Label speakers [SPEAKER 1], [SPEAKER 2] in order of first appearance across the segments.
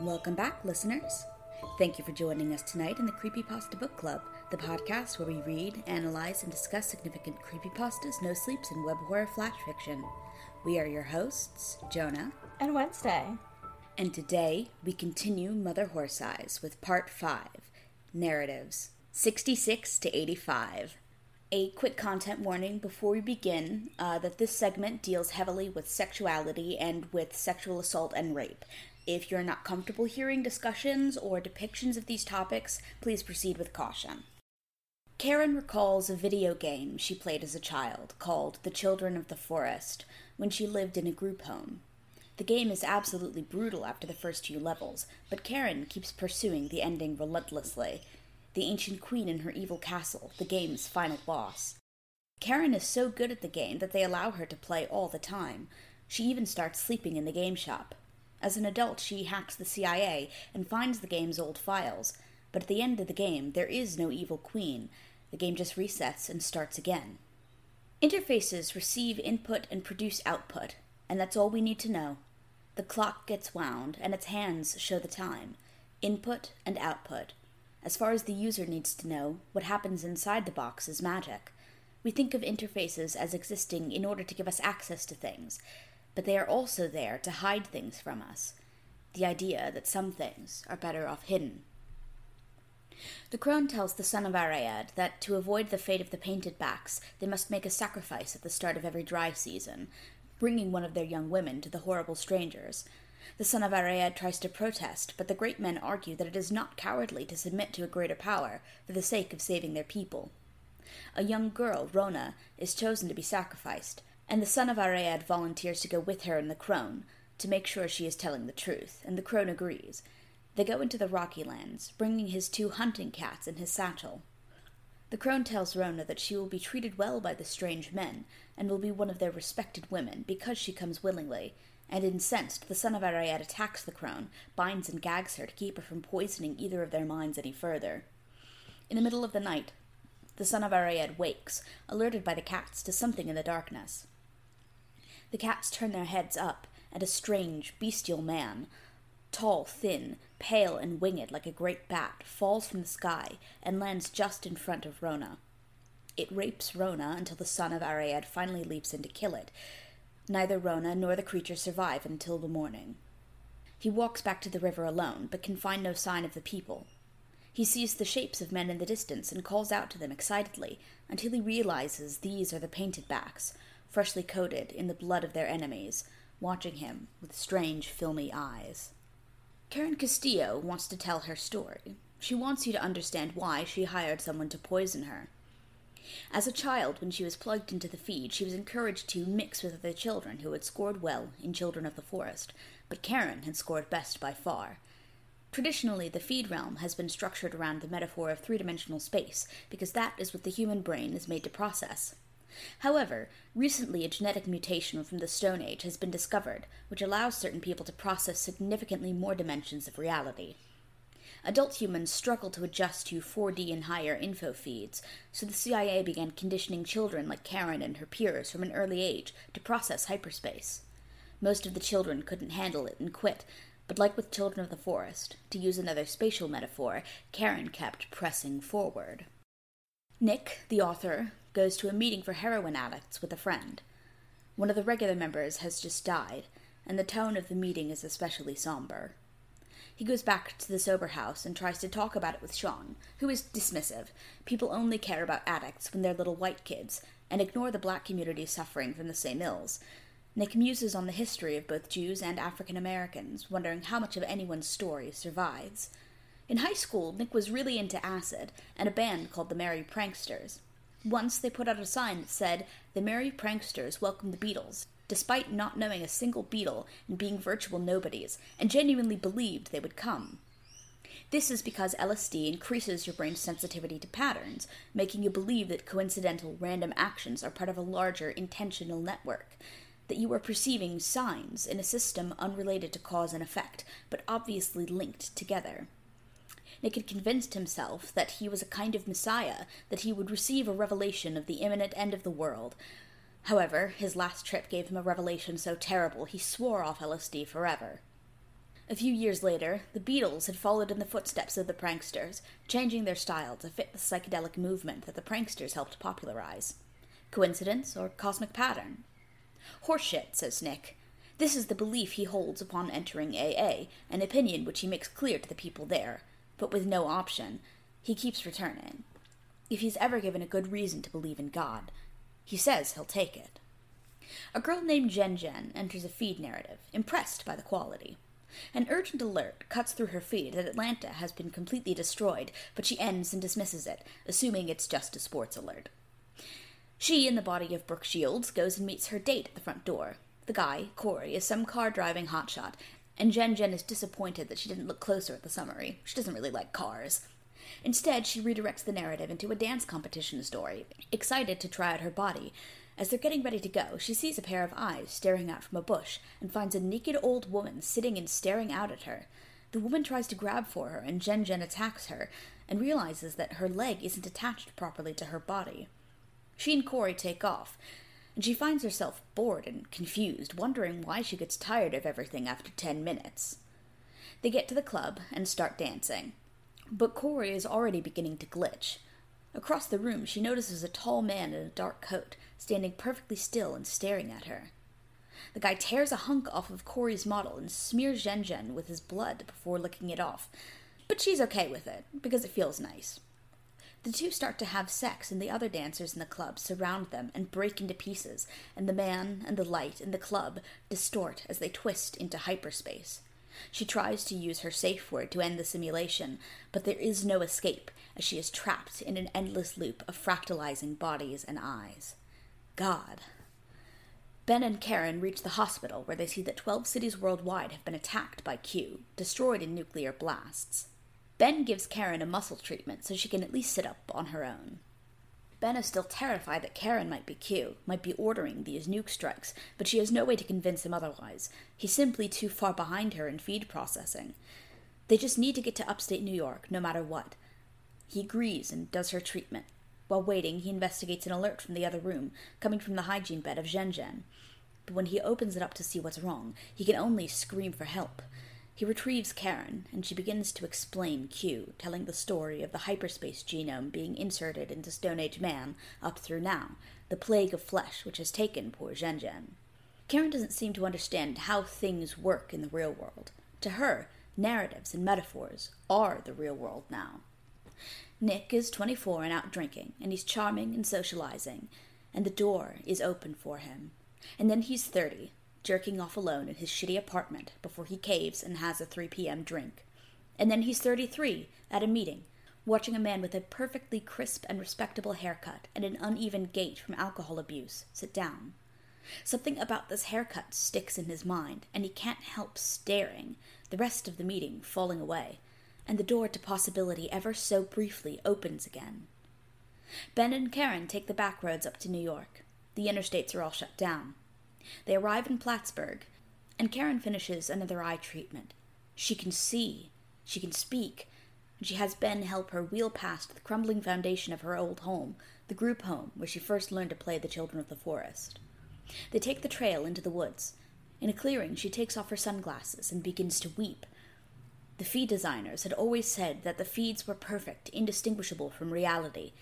[SPEAKER 1] Welcome back, listeners. Thank you for joining us tonight in the Creepypasta Book Club, the podcast where we read, analyze, and discuss significant creepypastas, no sleeps, and web horror flash fiction. We are your hosts, Jonah
[SPEAKER 2] and Wednesday.
[SPEAKER 1] And today we continue Mother Horse Eyes with Part 5 Narratives 66 to 85. A quick content warning before we begin uh, that this segment deals heavily with sexuality and with sexual assault and rape. If you're not comfortable hearing discussions or depictions of these topics, please proceed with caution. Karen recalls a video game she played as a child called The Children of the Forest when she lived in a group home. The game is absolutely brutal after the first few levels, but Karen keeps pursuing the ending relentlessly. The ancient queen in her evil castle, the game's final boss. Karen is so good at the game that they allow her to play all the time. She even starts sleeping in the game shop. As an adult, she hacks the CIA and finds the game's old files. But at the end of the game, there is no evil queen. The game just resets and starts again. Interfaces receive input and produce output, and that's all we need to know. The clock gets wound, and its hands show the time. Input and output. As far as the user needs to know, what happens inside the box is magic. We think of interfaces as existing in order to give us access to things, but they are also there to hide things from us. The idea that some things are better off hidden. The crone tells the son of Ariad that to avoid the fate of the painted backs, they must make a sacrifice at the start of every dry season, bringing one of their young women to the horrible strangers. The son of Ariad tries to protest, but the great men argue that it is not cowardly to submit to a greater power for the sake of saving their people. A young girl, Rona, is chosen to be sacrificed, and the son of Ariad volunteers to go with her and the crone to make sure she is telling the truth, and the crone agrees. They go into the rocky lands, bringing his two hunting cats in his satchel. The crone tells Rona that she will be treated well by the strange men, and will be one of their respected women, because she comes willingly, and incensed, the son of Ariad attacks the crone, binds and gags her to keep her from poisoning either of their minds any further. In the middle of the night, the son of Ariad wakes, alerted by the cats to something in the darkness. The cats turn their heads up, and a strange, bestial man, tall, thin, pale, and winged like a great bat, falls from the sky and lands just in front of Rona. It rapes Rona until the son of Ariad finally leaps in to kill it. Neither Rona nor the creature survive until the morning. He walks back to the river alone, but can find no sign of the people. He sees the shapes of men in the distance and calls out to them excitedly until he realizes these are the painted backs, freshly coated in the blood of their enemies, watching him with strange, filmy eyes. Karen Castillo wants to tell her story. She wants you to understand why she hired someone to poison her. As a child, when she was plugged into the feed, she was encouraged to mix with other children who had scored well in Children of the Forest, but Karen had scored best by far. Traditionally, the feed realm has been structured around the metaphor of three dimensional space, because that is what the human brain is made to process. However, recently a genetic mutation from the Stone Age has been discovered, which allows certain people to process significantly more dimensions of reality. Adult humans struggle to adjust to 4D and higher info feeds, so the CIA began conditioning children like Karen and her peers from an early age to process hyperspace. Most of the children couldn't handle it and quit, but like with Children of the Forest, to use another spatial metaphor, Karen kept pressing forward. Nick, the author, goes to a meeting for heroin addicts with a friend. One of the regular members has just died, and the tone of the meeting is especially somber. He goes back to the sober house and tries to talk about it with Sean, who is dismissive. People only care about addicts when they're little white kids, and ignore the black community suffering from the same ills. Nick muses on the history of both Jews and African Americans, wondering how much of anyone's story survives. In high school, Nick was really into acid and a band called the Merry Pranksters. Once they put out a sign that said, The Merry Pranksters welcome the Beatles, despite not knowing a single Beatle and being virtual nobodies, and genuinely believed they would come. This is because LSD increases your brain's sensitivity to patterns, making you believe that coincidental random actions are part of a larger intentional network, that you are perceiving signs in a system unrelated to cause and effect, but obviously linked together. Nick had convinced himself that he was a kind of messiah, that he would receive a revelation of the imminent end of the world. However, his last trip gave him a revelation so terrible he swore off LSD forever. A few years later, the Beatles had followed in the footsteps of the pranksters, changing their style to fit the psychedelic movement that the pranksters helped popularize. Coincidence or cosmic pattern? Horseshit, says Nick. This is the belief he holds upon entering AA, an opinion which he makes clear to the people there, but with no option. He keeps returning. If he's ever given a good reason to believe in God, he says he'll take it. A girl named Jen Jen enters a feed narrative, impressed by the quality. An urgent alert cuts through her feed that Atlanta has been completely destroyed, but she ends and dismisses it, assuming it's just a sports alert. She, in the body of Brooke Shields, goes and meets her date at the front door. The guy, Corey, is some car driving hotshot, and Jen Jen is disappointed that she didn't look closer at the summary. She doesn't really like cars. Instead, she redirects the narrative into a dance competition story, excited to try out her body. As they're getting ready to go, she sees a pair of eyes staring out from a bush and finds a naked old woman sitting and staring out at her. The woman tries to grab for her, and Jen Jen attacks her and realizes that her leg isn't attached properly to her body. She and Corey take off, and she finds herself bored and confused, wondering why she gets tired of everything after ten minutes. They get to the club and start dancing. But Corey is already beginning to glitch. Across the room, she notices a tall man in a dark coat standing perfectly still and staring at her. The guy tears a hunk off of Corey's model and smears Jen Jen with his blood before licking it off, but she's okay with it because it feels nice. The two start to have sex, and the other dancers in the club surround them and break into pieces, and the man and the light in the club distort as they twist into hyperspace. She tries to use her safe word to end the simulation, but there is no escape, as she is trapped in an endless loop of fractalizing bodies and eyes. God. Ben and Karen reach the hospital where they see that 12 cities worldwide have been attacked by Q, destroyed in nuclear blasts. Ben gives Karen a muscle treatment so she can at least sit up on her own. Ben is still terrified that Karen might be Q, might be ordering these nuke strikes, but she has no way to convince him otherwise. He's simply too far behind her in feed processing. They just need to get to upstate New York, no matter what. He agrees and does her treatment. While waiting, he investigates an alert from the other room, coming from the hygiene bed of Zhen Zhen. But when he opens it up to see what's wrong, he can only scream for help. He retrieves Karen, and she begins to explain Q, telling the story of the hyperspace genome being inserted into Stone Age man up through now, the plague of flesh which has taken poor Zhen Zhen. Karen doesn't seem to understand how things work in the real world. To her, narratives and metaphors are the real world now. Nick is 24 and out drinking, and he's charming and socializing, and the door is open for him. And then he's 30, jerking off alone in his shitty apartment before he caves and has a 3 p.m. drink. And then he's 33 at a meeting, watching a man with a perfectly crisp and respectable haircut and an uneven gait from alcohol abuse sit down. Something about this haircut sticks in his mind, and he can't help staring, the rest of the meeting falling away, and the door to possibility ever so briefly opens again. Ben and Karen take the back roads up to New York. The interstates are all shut down. They arrive in Plattsburgh, and Karen finishes another eye treatment. She can see, she can speak, and she has Ben help her wheel past the crumbling foundation of her old home, the group home where she first learned to play the children of the forest. They take the trail into the woods. In a clearing, she takes off her sunglasses and begins to weep. The feed designers had always said that the feeds were perfect, indistinguishable from reality,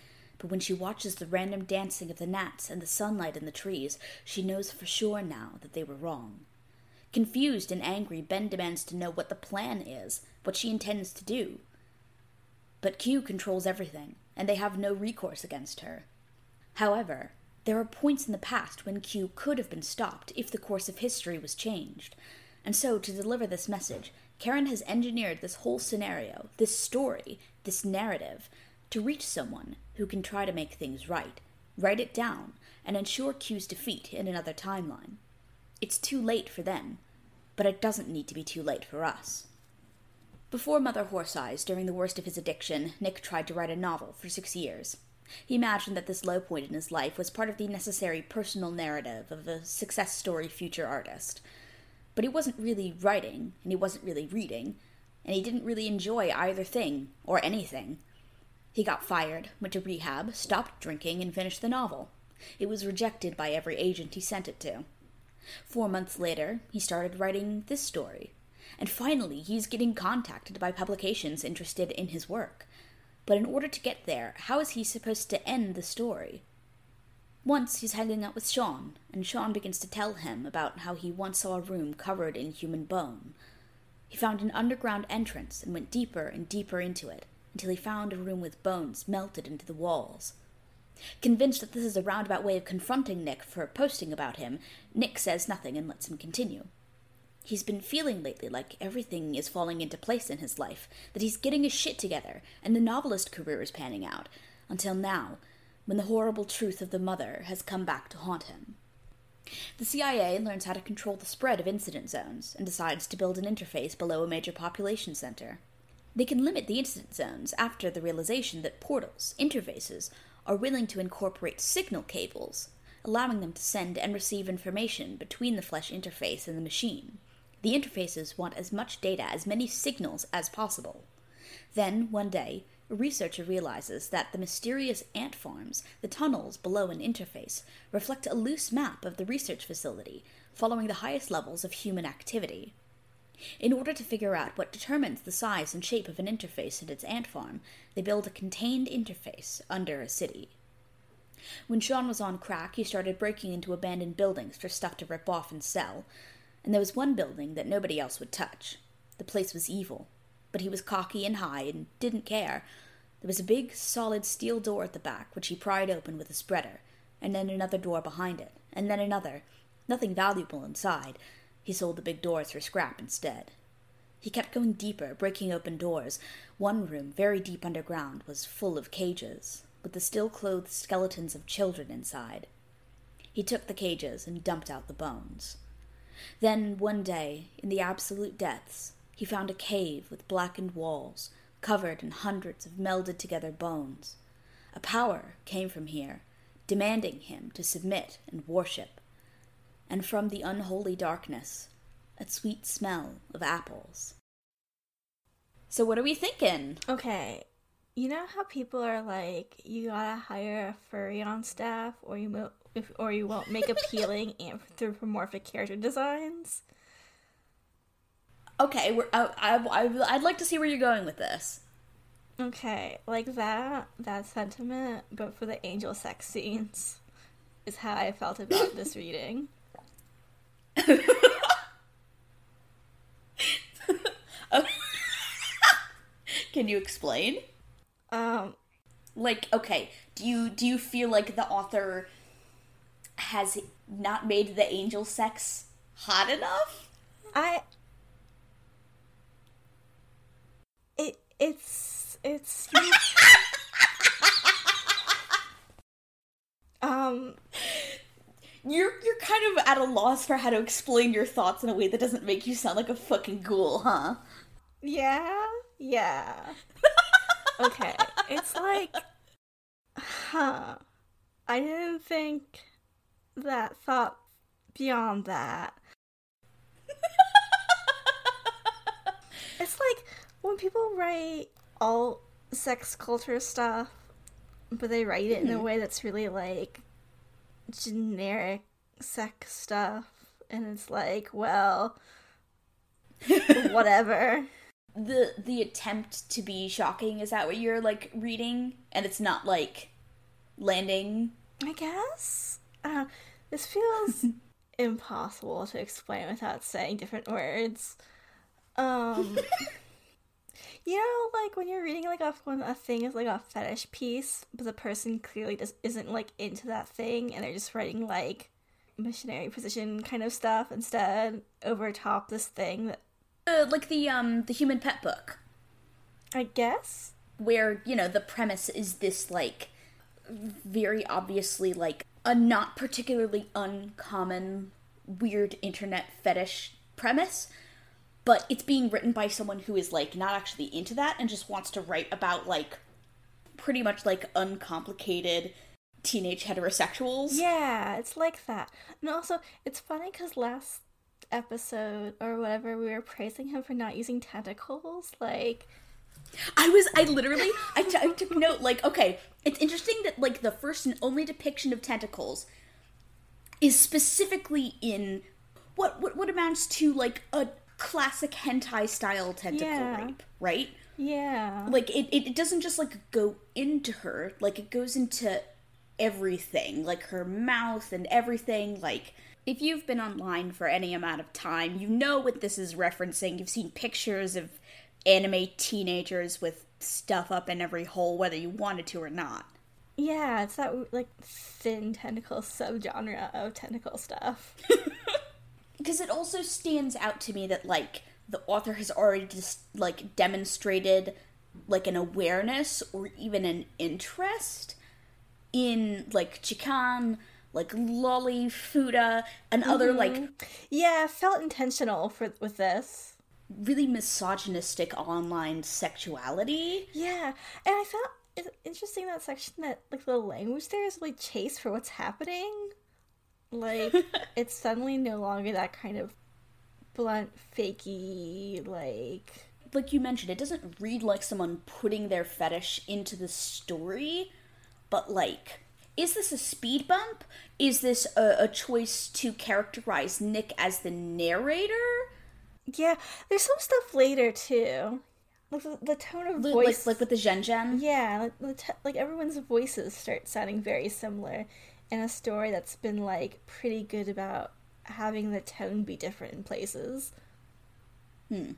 [SPEAKER 1] but when she watches the random dancing of the gnats and the sunlight in the trees, she knows for sure now that they were wrong. Confused and angry, Ben demands to know what the plan is, what she intends to do. But Q controls everything, and they have no recourse against her. However, there are points in the past when Q could have been stopped if the course of history was changed. And so, to deliver this message, Karen has engineered this whole scenario, this story, this narrative, to reach someone who can try to make things right, write it down, and ensure Q's defeat in another timeline. It's too late for them, but it doesn't need to be too late for us. Before Mother Horse Eyes, during the worst of his addiction, Nick tried to write a novel for six years. He imagined that this low point in his life was part of the necessary personal narrative of a success story future artist. But he wasn't really writing, and he wasn't really reading, and he didn't really enjoy either thing, or anything. He got fired, went to rehab, stopped drinking, and finished the novel. It was rejected by every agent he sent it to. Four months later, he started writing this story. and finally he's getting contacted by publications interested in his work. But in order to get there, how is he supposed to end the story? Once he's hanging out with Sean, and Sean begins to tell him about how he once saw a room covered in human bone. He found an underground entrance and went deeper and deeper into it, until he found a room with bones melted into the walls. Convinced that this is a roundabout way of confronting Nick for posting about him, Nick says nothing and lets him continue. He's been feeling lately like everything is falling into place in his life, that he's getting his shit together, and the novelist career is panning out, until now, when the horrible truth of the mother has come back to haunt him. The CIA learns how to control the spread of incident zones and decides to build an interface below a major population center. They can limit the incident zones after the realization that portals, interfaces, are willing to incorporate signal cables, allowing them to send and receive information between the flesh interface and the machine. The interfaces want as much data, as many signals as possible. Then, one day, a researcher realizes that the mysterious ant farms, the tunnels below an interface, reflect a loose map of the research facility, following the highest levels of human activity. In order to figure out what determines the size and shape of an interface at its ant farm, they build a contained interface under a city. When Sean was on crack, he started breaking into abandoned buildings for stuff to rip off and sell, and there was one building that nobody else would touch. The place was evil, but he was cocky and high and didn't care. There was a big, solid steel door at the back, which he pried open with a spreader, and then another door behind it, and then another. Nothing valuable inside. He sold the big doors for scrap instead. He kept going deeper, breaking open doors. One room, very deep underground, was full of cages, with the still clothed skeletons of children inside. He took the cages and dumped out the bones. Then, one day, in the absolute depths, he found a cave with blackened walls, covered in hundreds of melded together bones. A power came from here, demanding him to submit and worship. And from the unholy darkness, a sweet smell of apples. So, what are we thinking?
[SPEAKER 2] Okay, you know how people are like, you gotta hire a furry on staff, or you mo- if, or you won't make appealing anthropomorphic character designs.
[SPEAKER 1] Okay, we're, I, I, I, I'd like to see where you're going with this.
[SPEAKER 2] Okay, like that that sentiment, but for the angel sex scenes, is how I felt about this reading.
[SPEAKER 1] Can you explain?
[SPEAKER 2] Um,
[SPEAKER 1] like, okay, do you do you feel like the author has not made the angel sex hot enough?
[SPEAKER 2] I it it's it's um
[SPEAKER 1] you're you're kind of at a loss for how to explain your thoughts in a way that doesn't make you sound like a fucking ghoul, huh?
[SPEAKER 2] Yeah, yeah. okay, it's like, huh? I didn't think that thought beyond that. it's like when people write all sex culture stuff, but they write it in a mm-hmm. way that's really like generic sex stuff, and it's like, well, whatever.
[SPEAKER 1] The the attempt to be shocking is that what you're like reading, and it's not like landing.
[SPEAKER 2] I guess. Uh, this feels impossible to explain without saying different words. Um. You know, like when you're reading like a when a thing is like a fetish piece, but the person clearly just isn't like into that thing, and they're just writing like missionary position kind of stuff instead over top this thing that.
[SPEAKER 1] Uh, like the um the human pet book.
[SPEAKER 2] I guess.
[SPEAKER 1] Where you know the premise is this like very obviously like a not particularly uncommon weird internet fetish premise but it's being written by someone who is like not actually into that and just wants to write about like pretty much like uncomplicated teenage heterosexuals.
[SPEAKER 2] Yeah, it's like that. And also, it's funny because last episode or whatever, we were praising him for not using tentacles. Like,
[SPEAKER 1] I was, I literally, I, t- I took note, like, okay, it's interesting that, like, the first and only depiction of tentacles is specifically in what, what, what amounts to, like, a classic hentai style tentacle
[SPEAKER 2] Yeah.
[SPEAKER 1] rape, right?
[SPEAKER 2] Yeah.
[SPEAKER 1] Like it, it doesn't just like go into her, like it goes into everything, like her mouth and everything. Like if you've been online for any amount of time, you know what this is referencing. You've seen pictures of anime teenagers with stuff up in every hole, whether you wanted to or not.
[SPEAKER 2] Yeah, it's that like thin tentacle subgenre of tentacle stuff.
[SPEAKER 1] because it also stands out to me that like the author has already just like demonstrated like an awareness or even an interest in like chikan like lolly fuda and other mm-hmm. like
[SPEAKER 2] yeah, felt intentional for with this.
[SPEAKER 1] really misogynistic online sexuality
[SPEAKER 2] Yeah, and I found it interesting that section that like the language there is really chase for what's happening. Like it's suddenly no longer that kind of blunt, fakey, like
[SPEAKER 1] like you mentioned, it doesn't read like someone putting their fetish into the story, but like, is this a speed bump? Is this a, a choice to characterize Nick as the narrator?
[SPEAKER 2] yeah. There's some stuff later too, like the, the tone of
[SPEAKER 1] Like,
[SPEAKER 2] voice.
[SPEAKER 1] like with the Gen Gen.
[SPEAKER 2] yeah, like, like everyone's voices start sounding very similar in a story that's been like pretty good about having the tone be different in places. Hmm.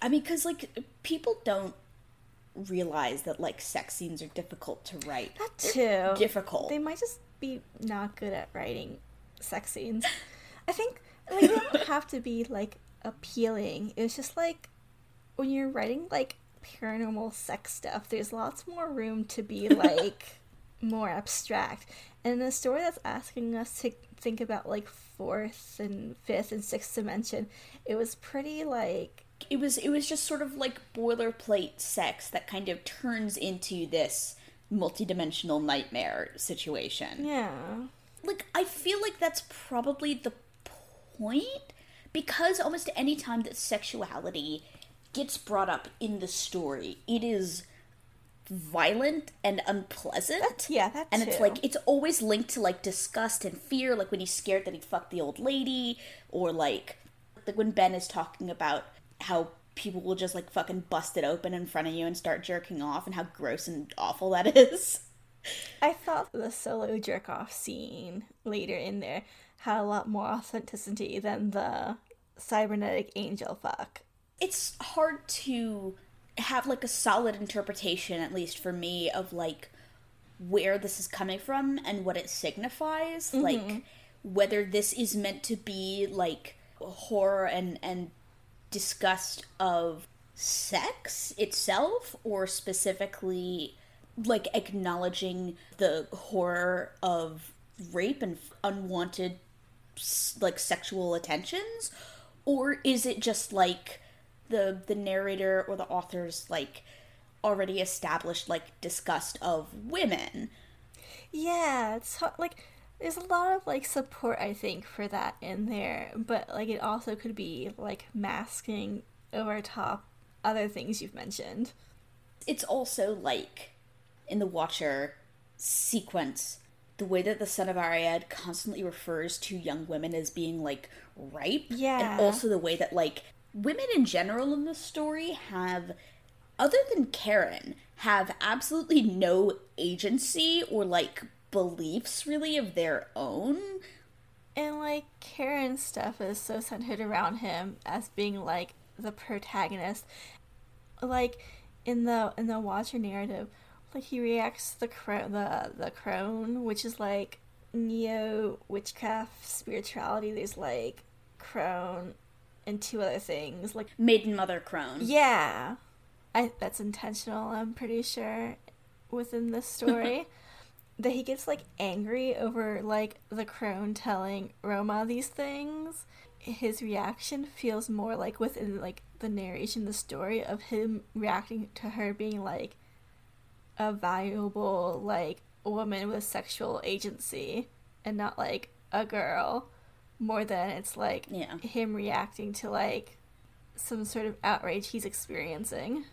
[SPEAKER 1] I mean, because like people don't realize that like sex scenes are difficult to write.
[SPEAKER 2] That
[SPEAKER 1] They're
[SPEAKER 2] too.
[SPEAKER 1] difficult.
[SPEAKER 2] They might just be not good at writing sex scenes. I think like they don't have to be like appealing. It's just like when you're writing like paranormal sex stuff, there's lots more room to be like more abstract. And a story that's asking us to think about like fourth and fifth and sixth dimension, it was pretty like
[SPEAKER 1] it was it was just sort of like boilerplate sex that kind of turns into this multidimensional nightmare situation.
[SPEAKER 2] yeah.
[SPEAKER 1] like I feel like that's probably the point because almost any time that sexuality gets brought up in the story, it is violent and unpleasant.
[SPEAKER 2] Yeah, that
[SPEAKER 1] and it's like it's always linked to like disgust and fear, like when he's scared that he'd fuck the old lady, or like like when Ben is talking about how people will just like fucking bust it open in front of you and start jerking off and how gross and awful that is.
[SPEAKER 2] I thought the solo jerk off scene later in there had a lot more authenticity than the cybernetic angel fuck.
[SPEAKER 1] it's hard to have like a solid interpretation at least for me of like where this is coming from and what it signifies. Mm-hmm. Like whether this is meant to be like horror and and disgust of sex itself or specifically like acknowledging the horror of rape and unwanted like sexual attentions? Or is it just like the the narrator or the author's like already established like disgust of women
[SPEAKER 2] Yeah, it's like there's a lot of like support I think for that in there, but like it also could be like masking over top other things you've mentioned.
[SPEAKER 1] it's also like in the watcher sequence the way that the son of ariad constantly refers to young women as being like ripe
[SPEAKER 2] Yeah.
[SPEAKER 1] and also the way that like women in general in this story have other than karen have absolutely no agency or like beliefs really of their own
[SPEAKER 2] And like Karen's stuff is so centered around him as being like the protagonist. Like in the in the Watcher narrative, like he reacts to the cro- the the crone, which is like neo witchcraft spirituality. There's like crone and two other things. Like
[SPEAKER 1] maiden mother crone
[SPEAKER 2] yeah, I that's intentional. I'm pretty sure within this story that he gets like angry over like the crone telling Rona these things. His reaction feels more like within like the narration, the story of him reacting to her being like a valuable like woman with sexual agency and not like a girl. More than it's like
[SPEAKER 1] Yeah.
[SPEAKER 2] him reacting to like some sort of outrage he's experiencing.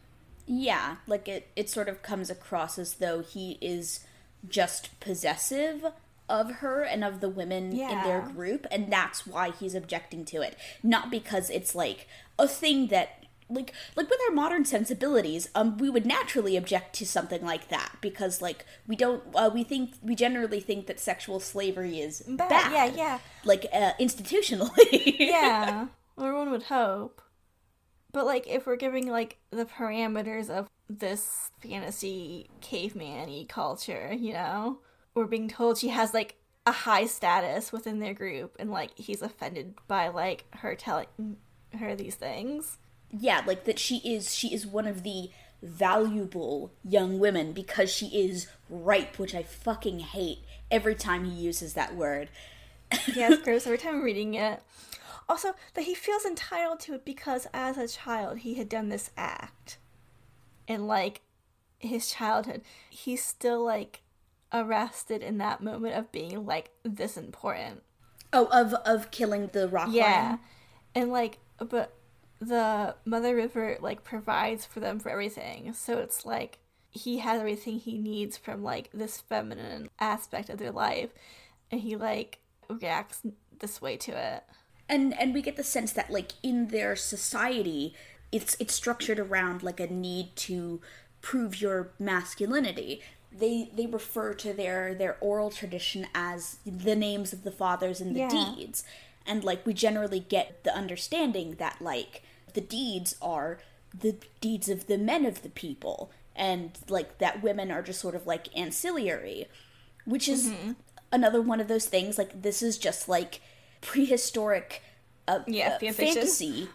[SPEAKER 1] Yeah, like it, it sort of comes across as though he is just possessive of her and of the women in their group and that's why he's objecting to it not because it's like a thing that like like with our modern sensibilities um we would naturally object to something like that because like we don't uh, we think we generally think that sexual slavery is bad,
[SPEAKER 2] Bad, yeah, yeah.
[SPEAKER 1] like uh, institutionally
[SPEAKER 2] yeah, or one would hope. But like, if we're giving like the parameters of this fantasy caveman-y culture, you know, we're being told she has like a high status within their group, and like he's offended by like her telling her these things.
[SPEAKER 1] Yeah like that she is she is one of the valuable young women because she is ripe which i fucking hate every time he uses that word
[SPEAKER 2] Yeah, it's gross every time I'm reading it. Also, that he feels entitled to it because as a child he had done this act. And like his childhood, he's still like arrested in that moment of being like this important.
[SPEAKER 1] oh of of killing the rock
[SPEAKER 2] Yeah.
[SPEAKER 1] lion
[SPEAKER 2] And like but the Mother River like provides for them for everything. So it's like he has everything he needs from like this feminine aspect of their life and he like reacts this way to it.
[SPEAKER 1] and and we get the sense that like in their society it's it's structured around like a need to prove your masculinity they they refer to their their oral tradition as the names of the fathers and the
[SPEAKER 2] Yeah.
[SPEAKER 1] deeds and like we generally get the understanding that like the deeds are the deeds of the men of the people. And like that women are just sort of like ancillary which is
[SPEAKER 2] Mm-hmm.
[SPEAKER 1] another one of those things like this is just like prehistoric uh,
[SPEAKER 2] Yeah,
[SPEAKER 1] uh, fantasy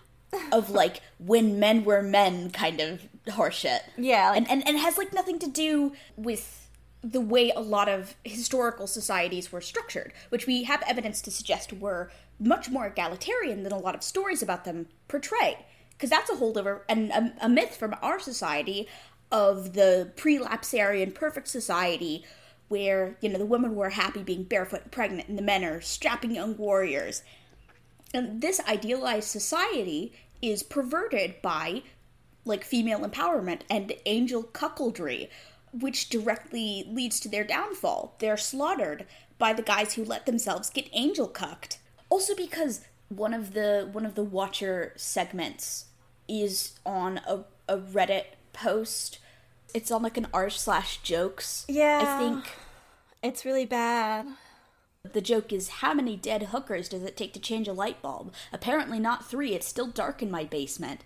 [SPEAKER 1] of like when men were men kind of horseshit.
[SPEAKER 2] Yeah, like-
[SPEAKER 1] and, and and it has like nothing to do with the way a lot of historical societies were structured which we have evidence to suggest were much more egalitarian than a lot of stories about them portray. Because that's a holdover and a, a myth from our society of the pre-lapsarian perfect society where you know the women were happy being barefoot and pregnant and the men are strapping young warriors. And this idealized society is perverted by like female empowerment and angel cuckoldry which directly leads to their downfall. They're slaughtered by the guys who let themselves get angel cucked also because one of the one of the watcher segments is on a, a reddit post it's on like an r slash jokes
[SPEAKER 2] Yeah.
[SPEAKER 1] i think
[SPEAKER 2] It's really bad.
[SPEAKER 1] the joke is how many dead hookers does it take to change a light bulb? Apparently not three. It's still dark in my basement.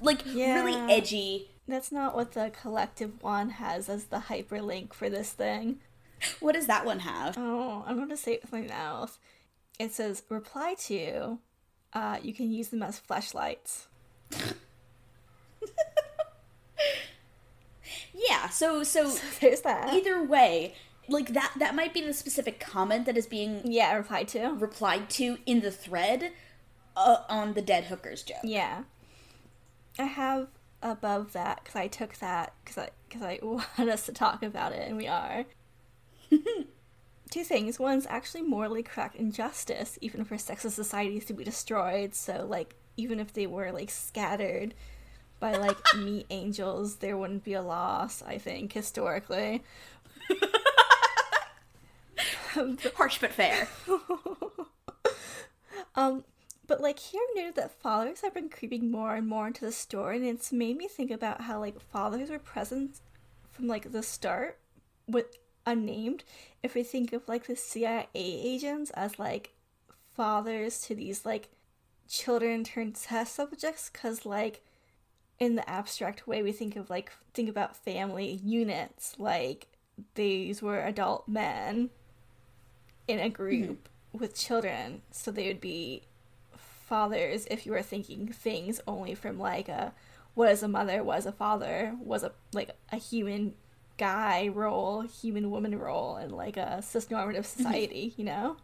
[SPEAKER 1] Like really edgy.
[SPEAKER 2] That's not what the collective one has as the hyperlink for this thing.
[SPEAKER 1] What does that one have?
[SPEAKER 2] Oh, I'm to say something else. It says reply to. Uh, you can use them as flashlights.
[SPEAKER 1] Yeah, so so
[SPEAKER 2] There's that.
[SPEAKER 1] either way, like that that might be the specific comment that is being
[SPEAKER 2] yeah, replied to.
[SPEAKER 1] replied to in the thread uh, on the dead hookers joke.
[SPEAKER 2] Yeah. I have above that because I took that because I because I want us to talk about it and we are. Two things. One's actually morally correct injustice, even for sexist societies to be destroyed. So like even if they were like scattered by like meat angels, there wouldn't be a loss. I think historically.
[SPEAKER 1] Harsh but fair.
[SPEAKER 2] Um, but like here I've noted that fathers have been creeping more and more into the story, and it's made me think about how like fathers were present from like the start with unnamed. If we think of like the CIA agents as like fathers to these like children turned test subjects, because like in the abstract way we think of like think about family units like these were adult men in a mm-hmm. group with children so they would be fathers if you were thinking things only from like a what is a mother was a father was a like a human guy role human woman role in like a cisnormative mm-hmm. society you know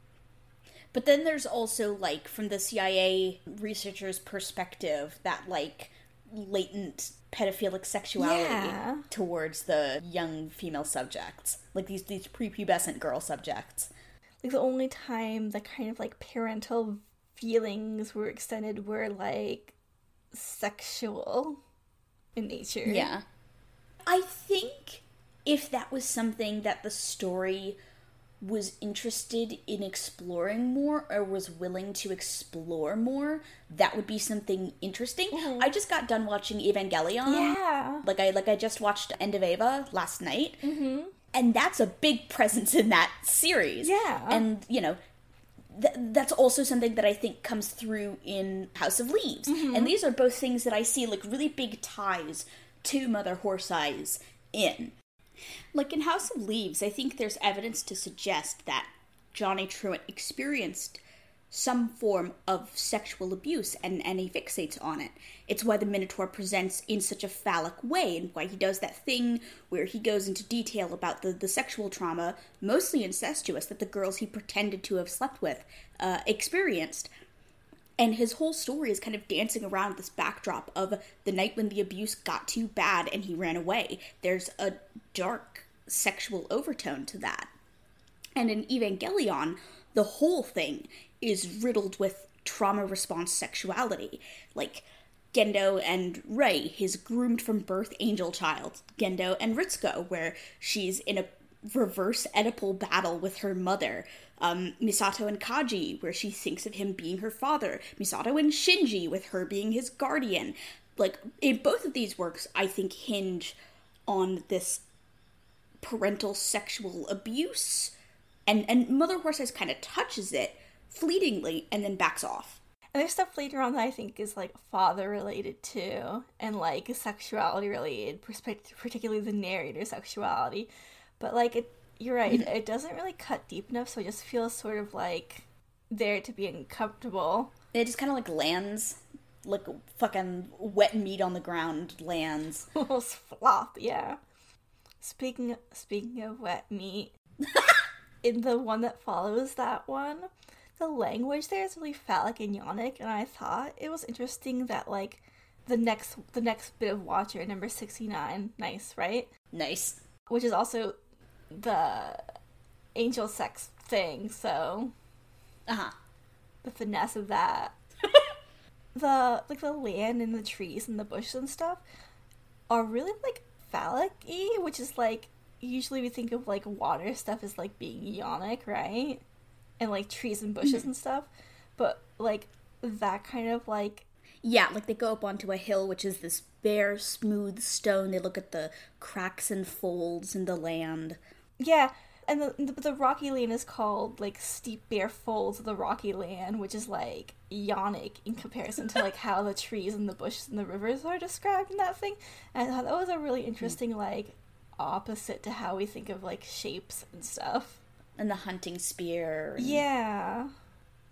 [SPEAKER 1] But then there's also like from the CIA researchers' perspective that like latent pedophilic sexuality
[SPEAKER 2] Yeah.
[SPEAKER 1] towards the young female subjects, like these these prepubescent girl subjects.
[SPEAKER 2] like the only time the kind of like parental feelings were extended were like sexual in nature
[SPEAKER 1] Yeah. I think if that was something that the story was interested in exploring more or was willing to explore more, that would be something interesting.
[SPEAKER 2] Mhm.
[SPEAKER 1] I just got done watching Evangelion.
[SPEAKER 2] Yeah.
[SPEAKER 1] Like I like I just watched End of Eva last night.
[SPEAKER 2] Mm-hmm.
[SPEAKER 1] And that's a big presence in that series.
[SPEAKER 2] Yeah.
[SPEAKER 1] And, you know, th- that's also something that I think comes through in House of Leaves.
[SPEAKER 2] Mm-hmm.
[SPEAKER 1] And these are both things that I see like really big ties to Mother Horse Eyes in. Like in House of Leaves, I think there's evidence to suggest that Johnny Truant experienced some form of sexual abuse and, and he fixates on it. It's why the Minotaur presents in such a phallic way and why he does that thing where he goes into detail about the, the sexual trauma, mostly incestuous, that the girls he pretended to have slept with uh, experienced. And his whole story is kind of dancing around this backdrop of the night when the abuse got too bad and he ran away. There's a dark sexual overtone to that. And in Evangelion, the whole thing is riddled with trauma response sexuality. Like Gendo and Rei, his groomed from birth angel child, Gendo and Ritsuko, where she's in a reverse Oedipal battle with her mother. Um, Misato and Kaji, where she thinks of him being her father. Misato and Shinji, with her being his guardian. Like, in both of these works, I think hinge on this parental sexual abuse. And, and Mother Eyes kind of touches it fleetingly and then backs off.
[SPEAKER 2] And there's stuff later on that I think is like father related too, and like sexuality related, particularly the narrator sexuality. But like it, you're right, it doesn't really cut deep enough, so it just feels sort of like there to be uncomfortable.
[SPEAKER 1] It just kind of like lands, like fucking wet meat on the ground lands.
[SPEAKER 2] Almost flop, yeah. Speaking speaking of wet meat, in the one that follows that one, the language there is really phallic and yonic, and I thought it was interesting that like the next the next bit of Watcher, number sixty nine, nice, right?
[SPEAKER 1] Nice.
[SPEAKER 2] Which is also the angel sex thing, so
[SPEAKER 1] Uh huh.
[SPEAKER 2] the finesse of that. the like the land and the trees and the bushes and stuff are really like phallic y, which is like usually we think of like water stuff as like being yonic, right? And like trees and bushes and stuff. But like that kind of like
[SPEAKER 1] Yeah, like they go up onto a hill, which is this bare, smooth stone. They look at the cracks and folds in the land.
[SPEAKER 2] Yeah, and the, the the rocky land is called like steep bare folds of the rocky land, which is like yonic in comparison to like how the trees and the bushes and the rivers are described in that thing. And I thought that was a really hmm. interesting like opposite to how we think of like shapes and stuff.
[SPEAKER 1] And the hunting spear. and-
[SPEAKER 2] Yeah,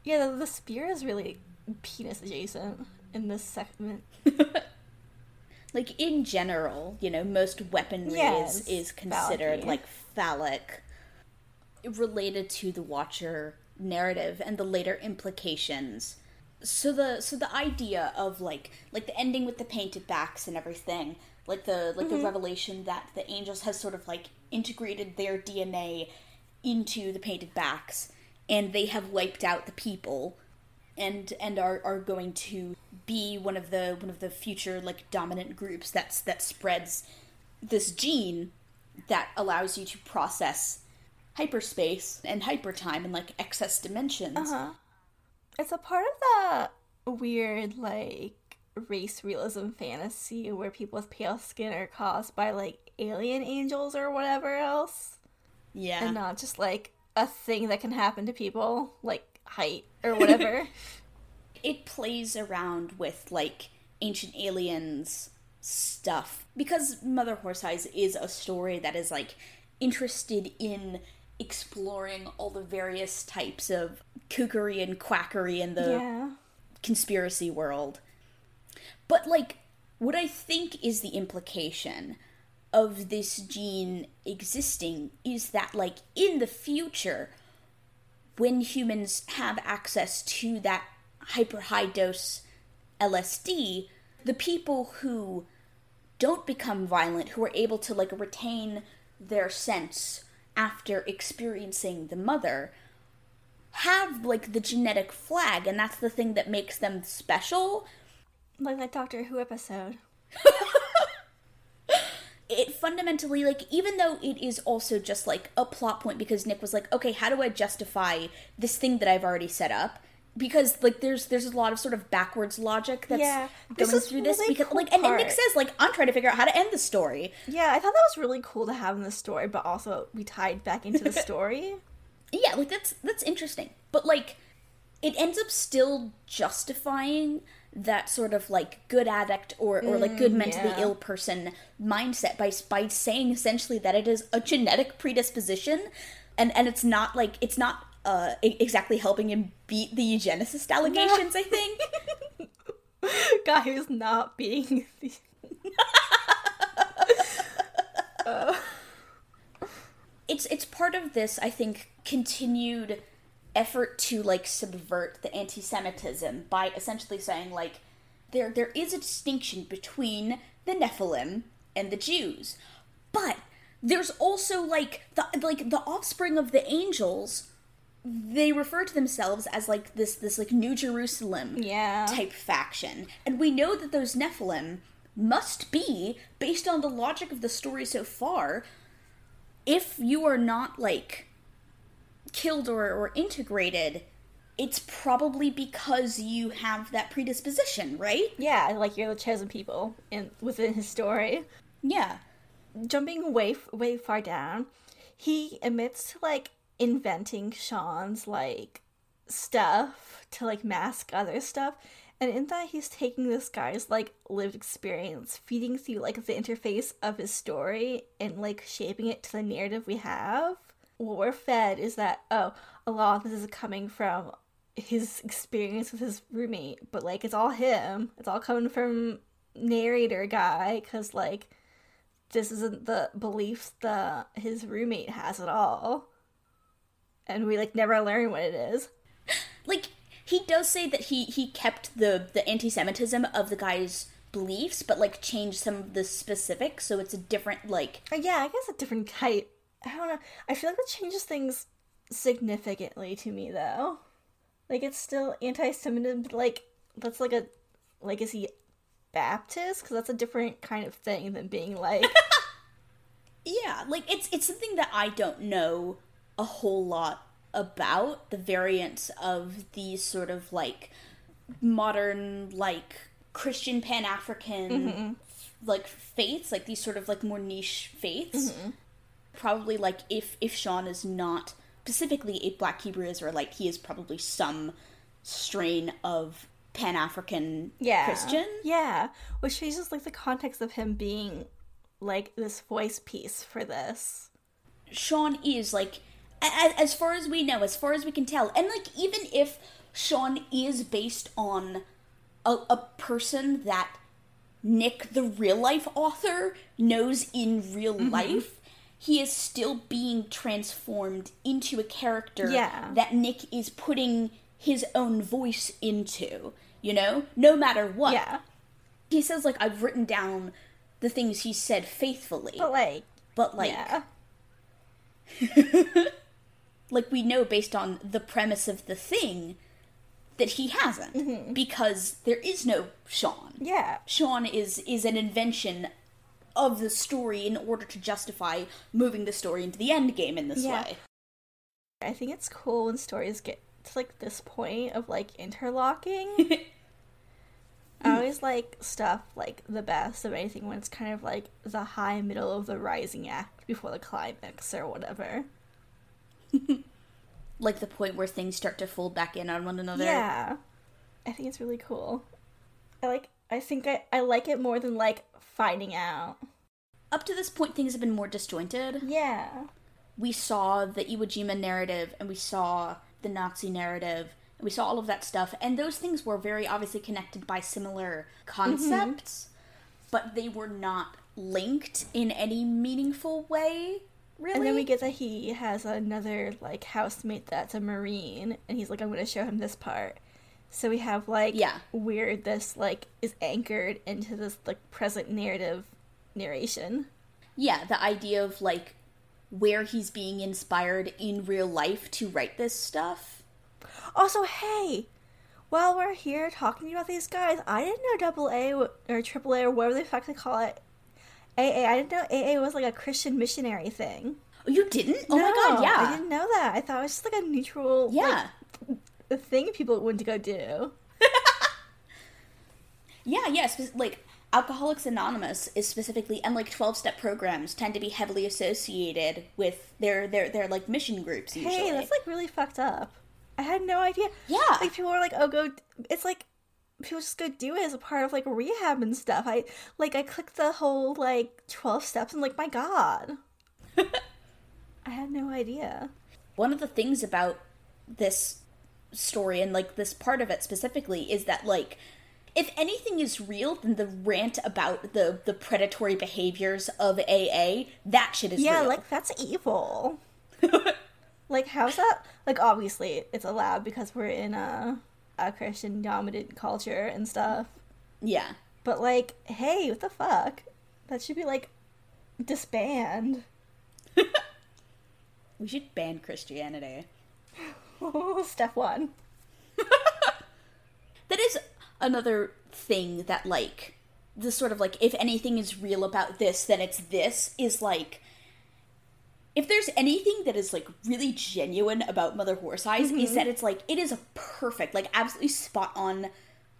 [SPEAKER 2] yeah. The, the spear is really penis adjacent in this segment.
[SPEAKER 1] like in general, you know, most weaponry
[SPEAKER 2] Yes,
[SPEAKER 1] is, is considered
[SPEAKER 2] phallic-y.
[SPEAKER 1] like phallic, related to the Watcher narrative and the later implications. So the so the idea of like like the ending with the painted backs and everything, like the like the mm-hmm. revelation that the angels have sort of like integrated their DNA into the painted backs, and they have wiped out the people and and are, are going to be one of the one of the future like dominant groups that's that spreads this gene that allows you to process hyperspace and hypertime and like excess dimensions.
[SPEAKER 2] Uh-huh. It's a part of the weird like race realism fantasy where people with pale skin are caused by like alien angels or whatever else,
[SPEAKER 1] Yeah.
[SPEAKER 2] and not just like a thing that can happen to people like height or whatever.
[SPEAKER 1] it plays around with like ancient aliens stuff because Mother Horse Eyes is a story that is like interested in exploring all the various types of kookery and quackery in the
[SPEAKER 2] yeah.
[SPEAKER 1] conspiracy world. But like what I think is the implication of this gene existing is that like in the future when humans have access to that hyper high dose LSD, the people who don't become violent, who are able to like retain their sense after experiencing the mother, have like the genetic flag, and that's the thing that makes them special.
[SPEAKER 2] Like that Doctor Who episode.
[SPEAKER 1] it fundamentally like even though it is also just like a plot point because Nick was like, okay, how do I justify this thing that I've already set up? Because like there's there's a lot of sort of backwards logic that's
[SPEAKER 2] Yeah, this
[SPEAKER 1] going through this
[SPEAKER 2] really
[SPEAKER 1] because
[SPEAKER 2] cool
[SPEAKER 1] like and, and Nick says like I'm trying to figure out how to end the story.
[SPEAKER 2] Yeah, I thought that was really cool to have in the story, but also we tied back into the story.
[SPEAKER 1] Yeah, like that's that's interesting. But like it ends up still justifying that sort of like good addict or, or like good mentally
[SPEAKER 2] yeah.
[SPEAKER 1] ill person mindset by by saying essentially that it is a genetic predisposition and and it's not like it's not uh exactly helping him beat the eugenicist allegations I think
[SPEAKER 2] Guy who's not being the.
[SPEAKER 1] it's it's part of this I think continued effort to like subvert the anti-Semitism by essentially saying like there there is a distinction between the Nephilim and the Jews, but there's also like the like the offspring of the angels. They refer to themselves as like this this like New Jerusalem
[SPEAKER 2] Yeah.
[SPEAKER 1] type faction, and we know that those Nephilim must be based on the logic of the story so far if you are not like killed or, or integrated, it's probably because you have that predisposition, right?
[SPEAKER 2] Yeah, like you're the chosen people in within his story.
[SPEAKER 1] Yeah.
[SPEAKER 2] Jumping way way far down, he admits to like inventing Sean's like stuff to like mask other stuff. And in that, he's taking this guy's like lived experience, feeding through like the interface of his story, and like shaping it to the narrative we have. What we're fed is that oh, a lot of this is coming from his experience with his roommate, but like it's all him. It's all coming from narrator guy, because like this isn't the beliefs that his roommate has at all, and we like never learn what it is.
[SPEAKER 1] Like he does say that he he kept the the anti-Semitism of the guy's beliefs, but like changed some of the specifics, so it's a different like
[SPEAKER 2] Uh, yeah, I guess a different type. I don't know. I feel like that changes things significantly to me, though. Like it's still anti-Semitism. but, Like that's like a like is he Baptist? Because that's a different kind of thing than being like
[SPEAKER 1] Yeah, like it's it's something that I don't know a whole lot about the variants of these sort of like modern like Christian Pan African mm-hmm. like faiths, like these sort of like more niche faiths. Mm-hmm. Probably like if if Sean is not specifically a Black Hebrew Israelite, he is probably some strain of Pan African
[SPEAKER 2] yeah
[SPEAKER 1] Christian.
[SPEAKER 2] Yeah, which changes like the context of him being like this voice piece for this.
[SPEAKER 1] Sean is like as, as far as we know, as far as we can tell, and like even if Sean is based on a, a person that Nick, the real life author, knows in real mm-hmm. life, he is still being transformed into a character
[SPEAKER 2] Yeah.
[SPEAKER 1] that Nick is putting his own voice into. You know, no matter what.
[SPEAKER 2] Yeah,
[SPEAKER 1] He says like I've written down the things he said faithfully,
[SPEAKER 2] but like
[SPEAKER 1] but like
[SPEAKER 2] yeah,
[SPEAKER 1] like we know based on the premise of the thing that he hasn't
[SPEAKER 2] Mm-hmm.
[SPEAKER 1] because there is no Sean.
[SPEAKER 2] yeah,
[SPEAKER 1] Sean is is an invention of the story in order to justify moving the story into the end game in this
[SPEAKER 2] Yeah.
[SPEAKER 1] way.
[SPEAKER 2] I think it's cool when stories get to like this point of like interlocking. I always like stuff like the best of anything when it's kind of like the high middle of the rising act before the climax or whatever.
[SPEAKER 1] Like the point where things start to fold back in on one another.
[SPEAKER 2] Yeah. I think it's really cool. I like I think I, I like it more than like finding out.
[SPEAKER 1] Up to this point things have been more disjointed.
[SPEAKER 2] Yeah.
[SPEAKER 1] we saw the Iwo Jima narrative and we saw the Nazi narrative and we saw all of that stuff and those things were very obviously connected by similar concepts mm-hmm. but they were not linked in any meaningful way really
[SPEAKER 2] And then we get that he has another like housemate that's a marine and he's like I'm going to show him this part. So we have like
[SPEAKER 1] Yeah.
[SPEAKER 2] where this like is anchored into this like present narrative narration.
[SPEAKER 1] yeah the idea of like where he's being inspired in real life to write this stuff
[SPEAKER 2] Also, hey, while we're here talking about these guys, I didn't know double A or triple A or whatever the fuck they call it AA. I didn't know AA was like a Christian missionary thing.
[SPEAKER 1] Oh, you didn't? Oh my god, yeah.
[SPEAKER 2] I didn't know that. I thought it was just like a neutral,
[SPEAKER 1] Yeah.
[SPEAKER 2] like, a thing people went to go do.
[SPEAKER 1] Yeah, yeah, spe- like Alcoholics Anonymous is specifically and like 12-step programs tend to be heavily associated with their their their like mission groups usually.
[SPEAKER 2] Hey, that's like really fucked up. I had no idea.
[SPEAKER 1] Yeah.
[SPEAKER 2] Like people were like, "Oh, go." It's like people just go do it as a part of like rehab and stuff. I like I clicked the whole like twelve steps and like my god, I had no idea.
[SPEAKER 1] one of the things about this story and like this part of it specifically is that like if anything is real then the rant about the the predatory behaviors of AA that shit is
[SPEAKER 2] Yeah,
[SPEAKER 1] real.
[SPEAKER 2] like that's evil. like how's that? Like obviously it's allowed because we're in a a Christian dominant culture and stuff.
[SPEAKER 1] yeah.
[SPEAKER 2] But like, hey, what the fuck? That should be like disband.
[SPEAKER 1] We should ban Christianity.
[SPEAKER 2] Step one.
[SPEAKER 1] That is another thing that like the sort of like if anything is real about this then it's this is like if there's anything that is like really genuine about Mother Horse Eyes is mm-hmm. that it's like it is a perfect like absolutely spot on